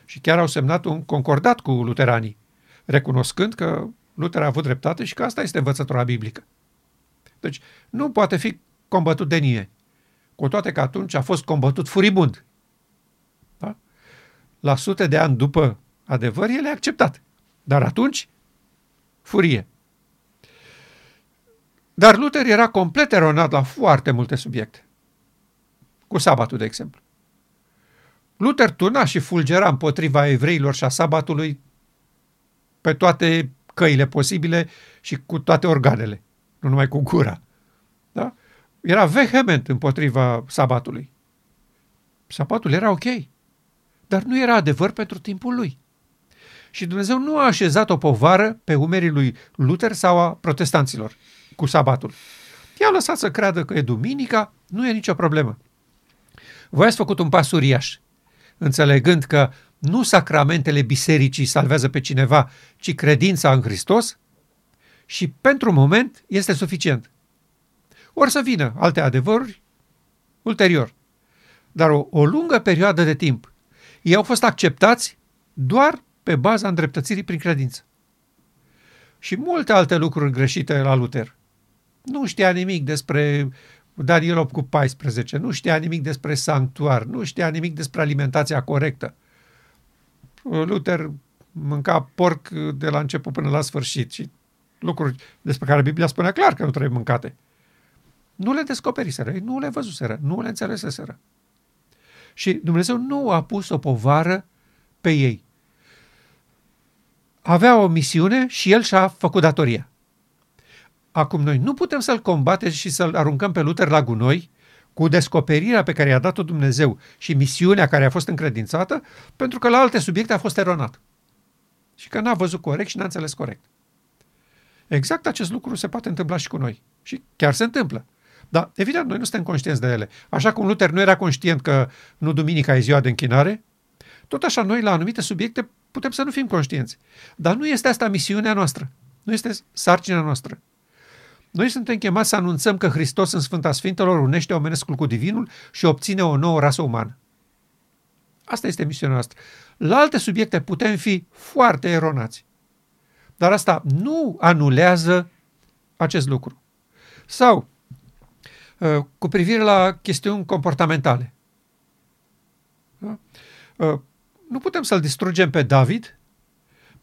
Și chiar au semnat un concordat cu luteranii, recunoscând că Luther a avut dreptate și că asta este învățătura biblică. Deci nu poate fi combătut de nimeni. Cu toate că atunci a fost combătut furibund. Da? La sute de ani după adevăr, el e acceptat. Dar atunci, furie. Dar Luther era complet eronat la foarte multe subiecte. Cu sabatul, de exemplu. Luther tuna și fulgera împotriva evreilor și a sabatului pe toate căile posibile și cu toate organele, nu numai cu gura. Da? Era vehement împotriva sabatului. Sabatul era ok, dar nu era adevăr pentru timpul lui. Și Dumnezeu nu a așezat o povară pe umerii lui Luther sau a protestanților cu sabatul. I-a lăsat să creadă că e duminica, nu e nicio problemă. Voi ați făcut un pas uriaș, înțelegând că nu sacramentele bisericii salvează pe cineva, ci credința în Hristos și pentru moment este suficient. Ori să vină alte adevăruri ulterior. Dar o, o lungă perioadă de timp ei au fost acceptați doar pe baza îndreptățirii prin credință. Și multe alte lucruri greșite la Luther. Nu știa nimic despre Daniel 8 cu 14, nu știa nimic despre sanctuar, nu știa nimic despre alimentația corectă. Luther mânca porc de la început până la sfârșit și lucruri despre care Biblia spunea clar că nu trebuie mâncate. Nu le descoperiseră, nu le văzuseră, nu le înțeleseseră. Și Dumnezeu nu a pus o povară pe ei. Avea o misiune și el și-a făcut datoria. Acum noi nu putem să-l combatem și să-l aruncăm pe Luther la gunoi, cu descoperirea pe care i-a dat-o Dumnezeu și misiunea care a fost încredințată, pentru că la alte subiecte a fost eronat. Și că n-a văzut corect și n-a înțeles corect. Exact acest lucru se poate întâmpla și cu noi. Și chiar se întâmplă. Dar, evident, noi nu suntem conștienți de ele. Așa cum Luther nu era conștient că nu duminica e ziua de închinare, tot așa noi, la anumite subiecte, putem să nu fim conștienți. Dar nu este asta misiunea noastră. Nu este sarcina noastră. Noi suntem chemați să anunțăm că Hristos în Sfânta Sfintelor unește omenescul cu divinul și obține o nouă rasă umană. Asta este misiunea noastră. La alte subiecte putem fi foarte eronați. Dar asta nu anulează acest lucru. Sau, uh, cu privire la chestiuni comportamentale. Da? Uh, nu putem să-l distrugem pe David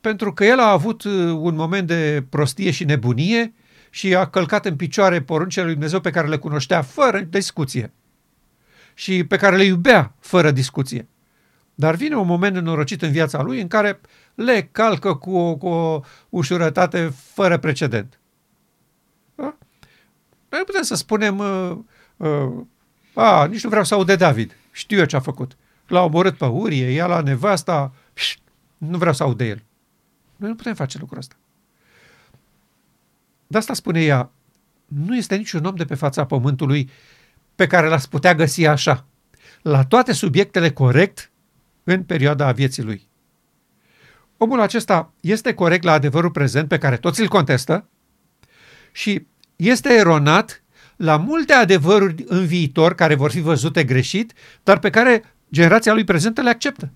pentru că el a avut uh, un moment de prostie și nebunie și a călcat în picioare poruncile lui Dumnezeu pe care le cunoștea fără discuție și pe care le iubea fără discuție. Dar vine un moment nenorocit în viața lui în care le calcă cu o, cu o ușurătate fără precedent. Da? Noi putem să spunem, uh, uh, a, nici nu vreau să aud de David, știu eu ce a făcut. L-a omorât pe Urie, ea la nevasta, nu vreau să aud de el. Noi nu putem face lucrul ăsta. De asta spune ea, nu este niciun om de pe fața pământului pe care l-ați putea găsi așa, la toate subiectele corect în perioada vieții lui. Omul acesta este corect la adevărul prezent pe care toți îl contestă și este eronat la multe adevăruri în viitor care vor fi văzute greșit, dar pe care generația lui prezentă le acceptă.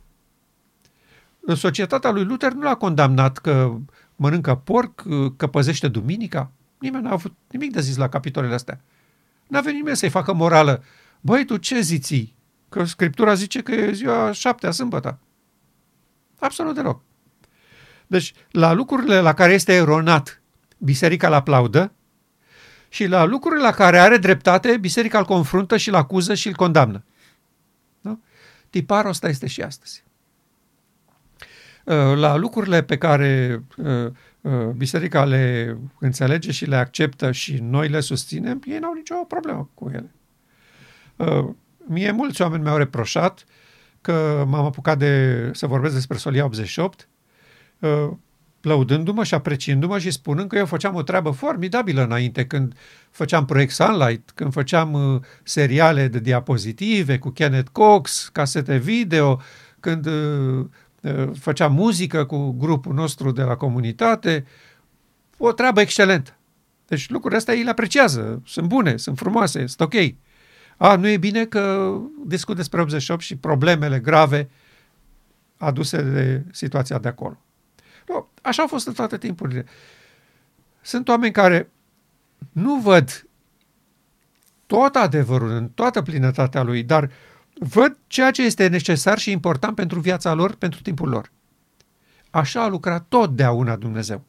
Societatea lui Luther nu l-a condamnat că mănâncă porc, că păzește duminica. Nimeni n-a avut nimic de zis la capitolele astea. N-a venit nimeni să-i facă morală. Băi, tu ce ziții? Că Scriptura zice că e ziua șaptea, sâmbătă. Absolut deloc. Deci, la lucrurile la care este eronat, biserica îl aplaudă și la lucrurile la care are dreptate, biserica îl confruntă și îl acuză și îl condamnă. Da? Tiparul ăsta este și astăzi. Uh, la lucrurile pe care uh, uh, biserica le înțelege și le acceptă și noi le susținem, ei n-au nicio problemă cu ele. Mie mulți oameni mi-au reproșat că m-am apucat de să vorbesc despre Solia 88, lăudându-mă și apreciindu-mă și spunând că eu făceam o treabă formidabilă înainte, când făceam proiect Sunlight, când făceam seriale de diapozitive cu Kenneth Cox, casete video, când Eh, făcea muzică cu grupul nostru de la comunitate, o treabă excelentă. Deci lucrurile astea ei le apreciază, sunt bune, sunt frumoase, sunt ok. A, nu e bine că discut despre 88 și problemele grave aduse de situația de acolo. No, așa au fost în toate timpurile. Sunt oameni care nu văd tot adevărul în toată plinătatea lui, dar văd ceea ce este necesar și important pentru viața lor, pentru timpul lor. Așa a lucrat totdeauna Dumnezeu.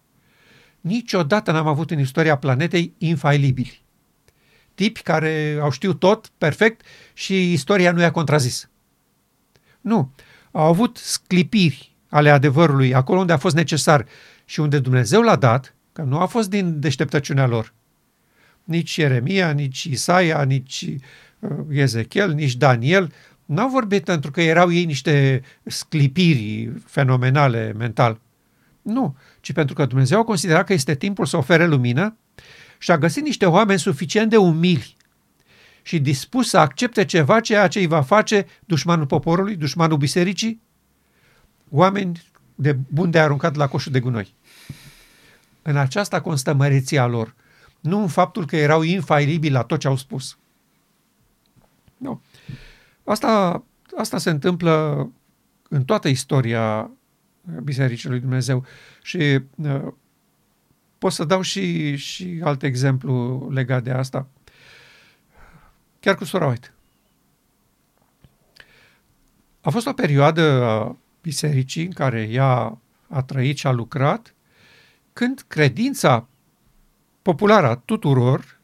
Niciodată n-am avut în istoria planetei infailibili. Tipi care au știut tot perfect și istoria nu i-a contrazis. Nu, au avut sclipiri ale adevărului acolo unde a fost necesar și unde Dumnezeu l-a dat, că nu a fost din deșteptăciunea lor. Nici Ieremia, nici Isaia, nici Ezechiel, nici Daniel, n-au vorbit pentru că erau ei niște sclipiri fenomenale mental. Nu, ci pentru că Dumnezeu a considerat că este timpul să ofere lumină și a găsit niște oameni suficient de umili și dispus să accepte ceva ceea ce îi va face dușmanul poporului, dușmanul bisericii, oameni de bun de aruncat la coșul de gunoi. În aceasta constă măreția lor, nu în faptul că erau infailibili la tot ce au spus. Nu. Asta, asta se întâmplă în toată istoria Bisericii lui Dumnezeu și uh, pot să dau și, și alt exemplu legat de asta. Chiar cu sora White. A fost o perioadă a bisericii în care ea a trăit și a lucrat, când credința populară a tuturor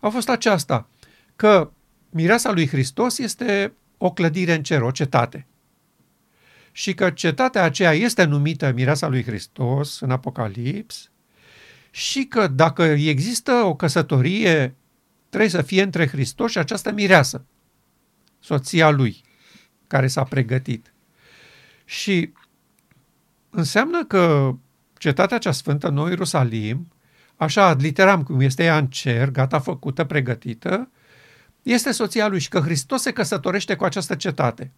a fost aceasta, că mireasa lui Hristos este o clădire în cer, o cetate. Și că cetatea aceea este numită mireasa lui Hristos în Apocalips și că dacă există o căsătorie trebuie să fie între Hristos și această mireasă, soția lui, care s-a pregătit. Și înseamnă că cetatea cea sfântă, Noi Ierusalim, așa literam cum este ea în cer, gata făcută, pregătită, este soția lui și că Hristos se căsătorește cu această cetate.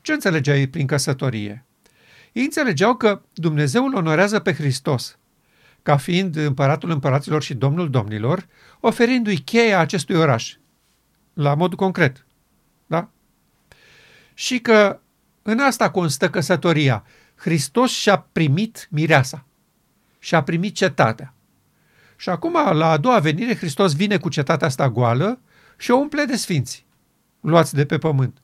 Ce înțelegea ei prin căsătorie? Ei înțelegeau că Dumnezeu îl onorează pe Hristos, ca fiind împăratul împăraților și domnul domnilor, oferindu-i cheia acestui oraș, la mod concret. Da? Și că în asta constă căsătoria. Hristos și-a primit mireasa și-a primit cetatea. Și acum, la a doua venire, Hristos vine cu cetatea asta goală și o umple de sfinți, luați de pe pământ.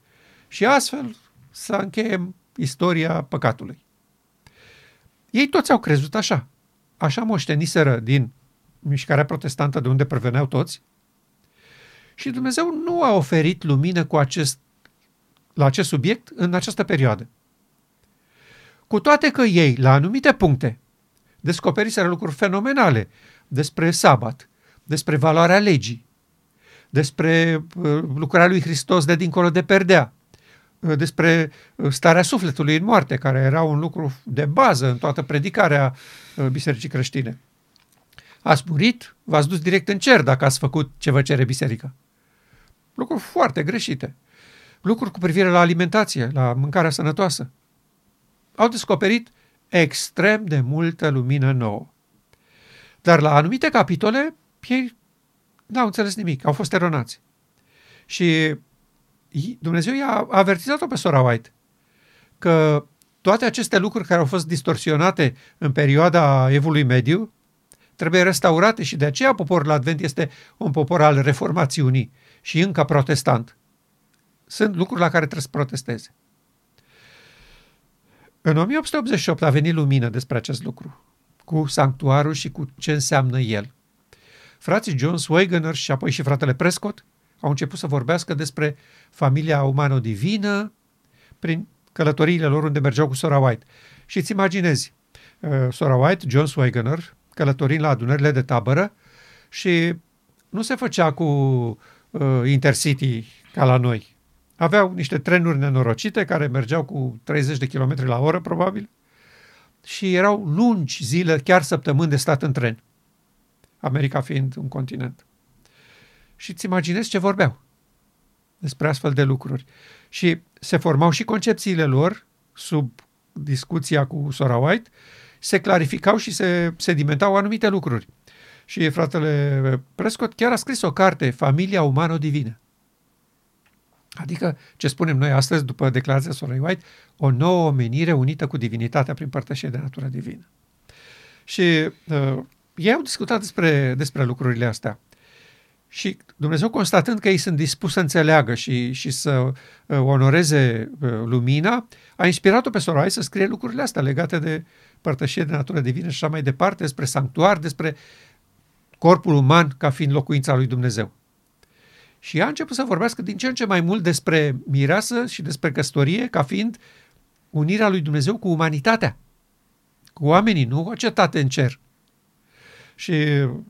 Și astfel să încheiem istoria păcatului. Ei toți au crezut așa. Așa moșteniseră din mișcarea protestantă de unde preveneau toți. Și Dumnezeu nu a oferit lumină cu acest, la acest subiect în această perioadă. Cu toate că ei, la anumite puncte, descoperiseră lucruri fenomenale despre sabat, despre valoarea legii, despre uh, lucrarea lui Hristos de dincolo de perdea, uh, despre uh, starea sufletului în moarte, care era un lucru de bază în toată predicarea bisericii creștine. Ați murit, v-ați dus direct în cer dacă ați făcut ce vă cere biserica. Lucruri foarte greșite. Lucruri cu privire la alimentație, la mâncarea sănătoasă. Au descoperit extrem de multă lumină nouă. Dar la anumite capitole, ei n-au înțeles nimic, au fost eronați. Și Dumnezeu i-a avertizat-o pe sora White că toate aceste lucruri care au fost distorsionate în perioada evului mediu trebuie restaurate și de aceea poporul Advent este un popor al reformațiunii și încă protestant. Sunt lucruri la care trebuie să protesteze. În 1888 a venit lumină despre acest lucru, cu sanctuarul și cu ce înseamnă el. Frații John Swagener și apoi și fratele Prescott au început să vorbească despre familia umano-divină prin călătoriile lor unde mergeau cu sora White. Și îți imaginezi, uh, sora White, John Swagener, călătorind la adunările de tabără și nu se făcea cu uh, Intercity ca la noi. Aveau niște trenuri nenorocite care mergeau cu 30 de km la oră, probabil, și erau lungi zile, chiar săptămâni de stat în tren. America fiind un continent. Și îți imaginezi ce vorbeau despre astfel de lucruri. Și se formau și concepțiile lor sub discuția cu Sora White, se clarificau și se sedimentau anumite lucruri. Și fratele Prescott chiar a scris o carte, Familia Umano-Divină. Adică, ce spunem noi astăzi, după declarația Sorei White, o nouă omenire unită cu divinitatea prin părtășie de natură divină. Și uh, ei au discutat despre, despre lucrurile astea. Și Dumnezeu, constatând că ei sunt dispuși să înțeleagă și, și să uh, onoreze uh, lumina, a inspirat-o pe Sorai să scrie lucrurile astea legate de părtășie de natură divină și așa mai departe, despre sanctuar, despre corpul uman ca fiind locuința lui Dumnezeu. Și ea a început să vorbească din ce în ce mai mult despre mireasă și despre căsătorie ca fiind unirea lui Dumnezeu cu umanitatea, cu oamenii, nu o cetate în cer. Și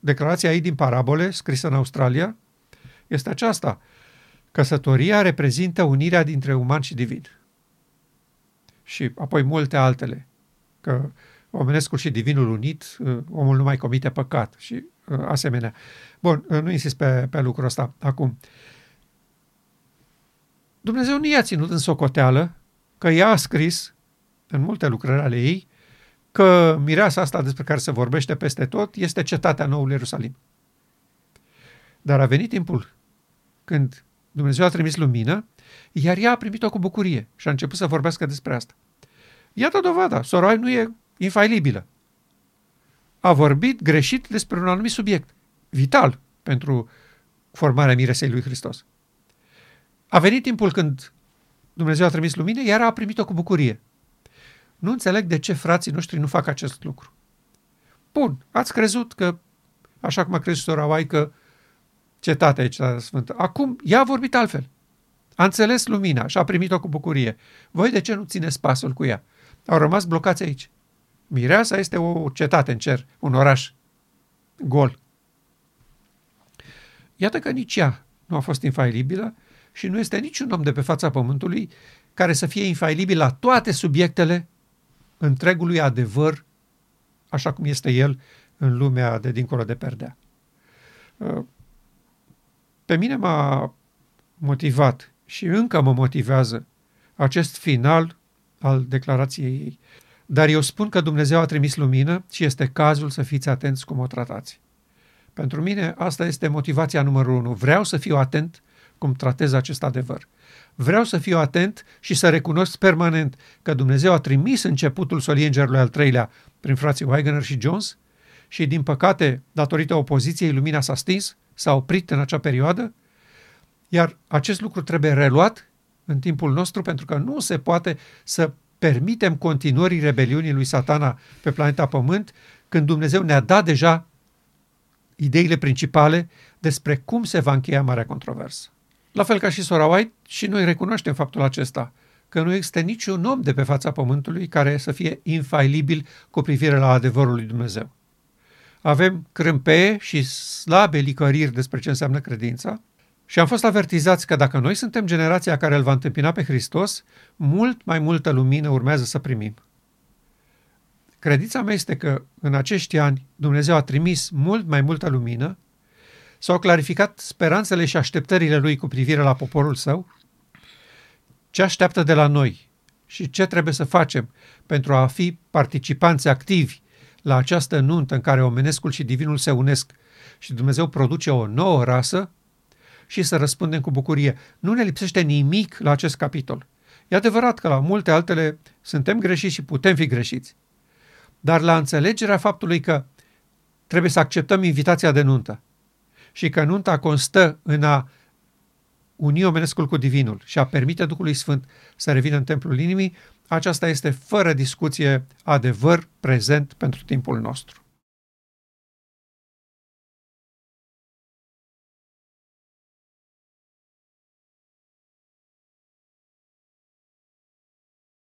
declarația ei din parabole, scrisă în Australia, este aceasta. Căsătoria reprezintă unirea dintre uman și divin. Și apoi multe altele. Că omenescul și divinul unit, omul nu mai comite păcat și uh, asemenea. Bun, uh, nu insist pe, pe lucrul ăsta acum. Dumnezeu nu i-a ținut în socoteală că ea a scris în multe lucrări ale ei că mireasa asta despre care se vorbește peste tot este cetatea noului Ierusalim. Dar a venit timpul când Dumnezeu a trimis lumină, iar ea a primit-o cu bucurie și a început să vorbească despre asta. Iată dovada, Sorai nu e infailibilă. A vorbit greșit despre un anumit subiect, vital pentru formarea miresei lui Hristos. A venit timpul când Dumnezeu a trimis lumină, iar a primit-o cu bucurie. Nu înțeleg de ce frații noștri nu fac acest lucru. Bun, ați crezut că, așa cum a crezut sora Oai, că cetatea e cetatea sfântă. Acum, ea a vorbit altfel. A înțeles lumina și a primit-o cu bucurie. Voi de ce nu țineți pasul cu ea? Au rămas blocați aici. Mireasa este o cetate în cer, un oraș gol. Iată că nici ea nu a fost infailibilă și nu este niciun om de pe fața pământului care să fie infailibil la toate subiectele întregului adevăr, așa cum este el în lumea de dincolo de perdea. Uh, pe mine m-a motivat și încă mă motivează acest final al declarației ei. Dar eu spun că Dumnezeu a trimis lumină și este cazul să fiți atenți cum o tratați. Pentru mine asta este motivația numărul unu. Vreau să fiu atent cum tratez acest adevăr. Vreau să fiu atent și să recunosc permanent că Dumnezeu a trimis începutul soliei îngerului al treilea prin frații Wagner și Jones și, din păcate, datorită opoziției, lumina s-a stins, s-a oprit în acea perioadă, iar acest lucru trebuie reluat în timpul nostru pentru că nu se poate să permitem continuării rebeliunii lui satana pe planeta Pământ când Dumnezeu ne-a dat deja ideile principale despre cum se va încheia marea controversă. La fel ca și Sora White, și noi recunoaștem faptul acesta, că nu există niciun om de pe fața Pământului care să fie infailibil cu privire la adevărul lui Dumnezeu. Avem crâmpeie și slabe licăriri despre ce înseamnă credința și am fost avertizați că dacă noi suntem generația care îl va întâmpina pe Hristos, mult mai multă lumină urmează să primim. Credința mea este că în acești ani Dumnezeu a trimis mult mai multă lumină, s-au clarificat speranțele și așteptările lui cu privire la poporul său, ce așteaptă de la noi și ce trebuie să facem pentru a fi participanți activi la această nuntă în care omenescul și divinul se unesc și Dumnezeu produce o nouă rasă și să răspundem cu bucurie. Nu ne lipsește nimic la acest capitol. E adevărat că la multe altele suntem greșiți și putem fi greșiți dar la înțelegerea faptului că trebuie să acceptăm invitația de nuntă și că nunta constă în a uni omenescul cu divinul și a permite Duhului Sfânt să revină în templul inimii, aceasta este fără discuție adevăr prezent pentru timpul nostru.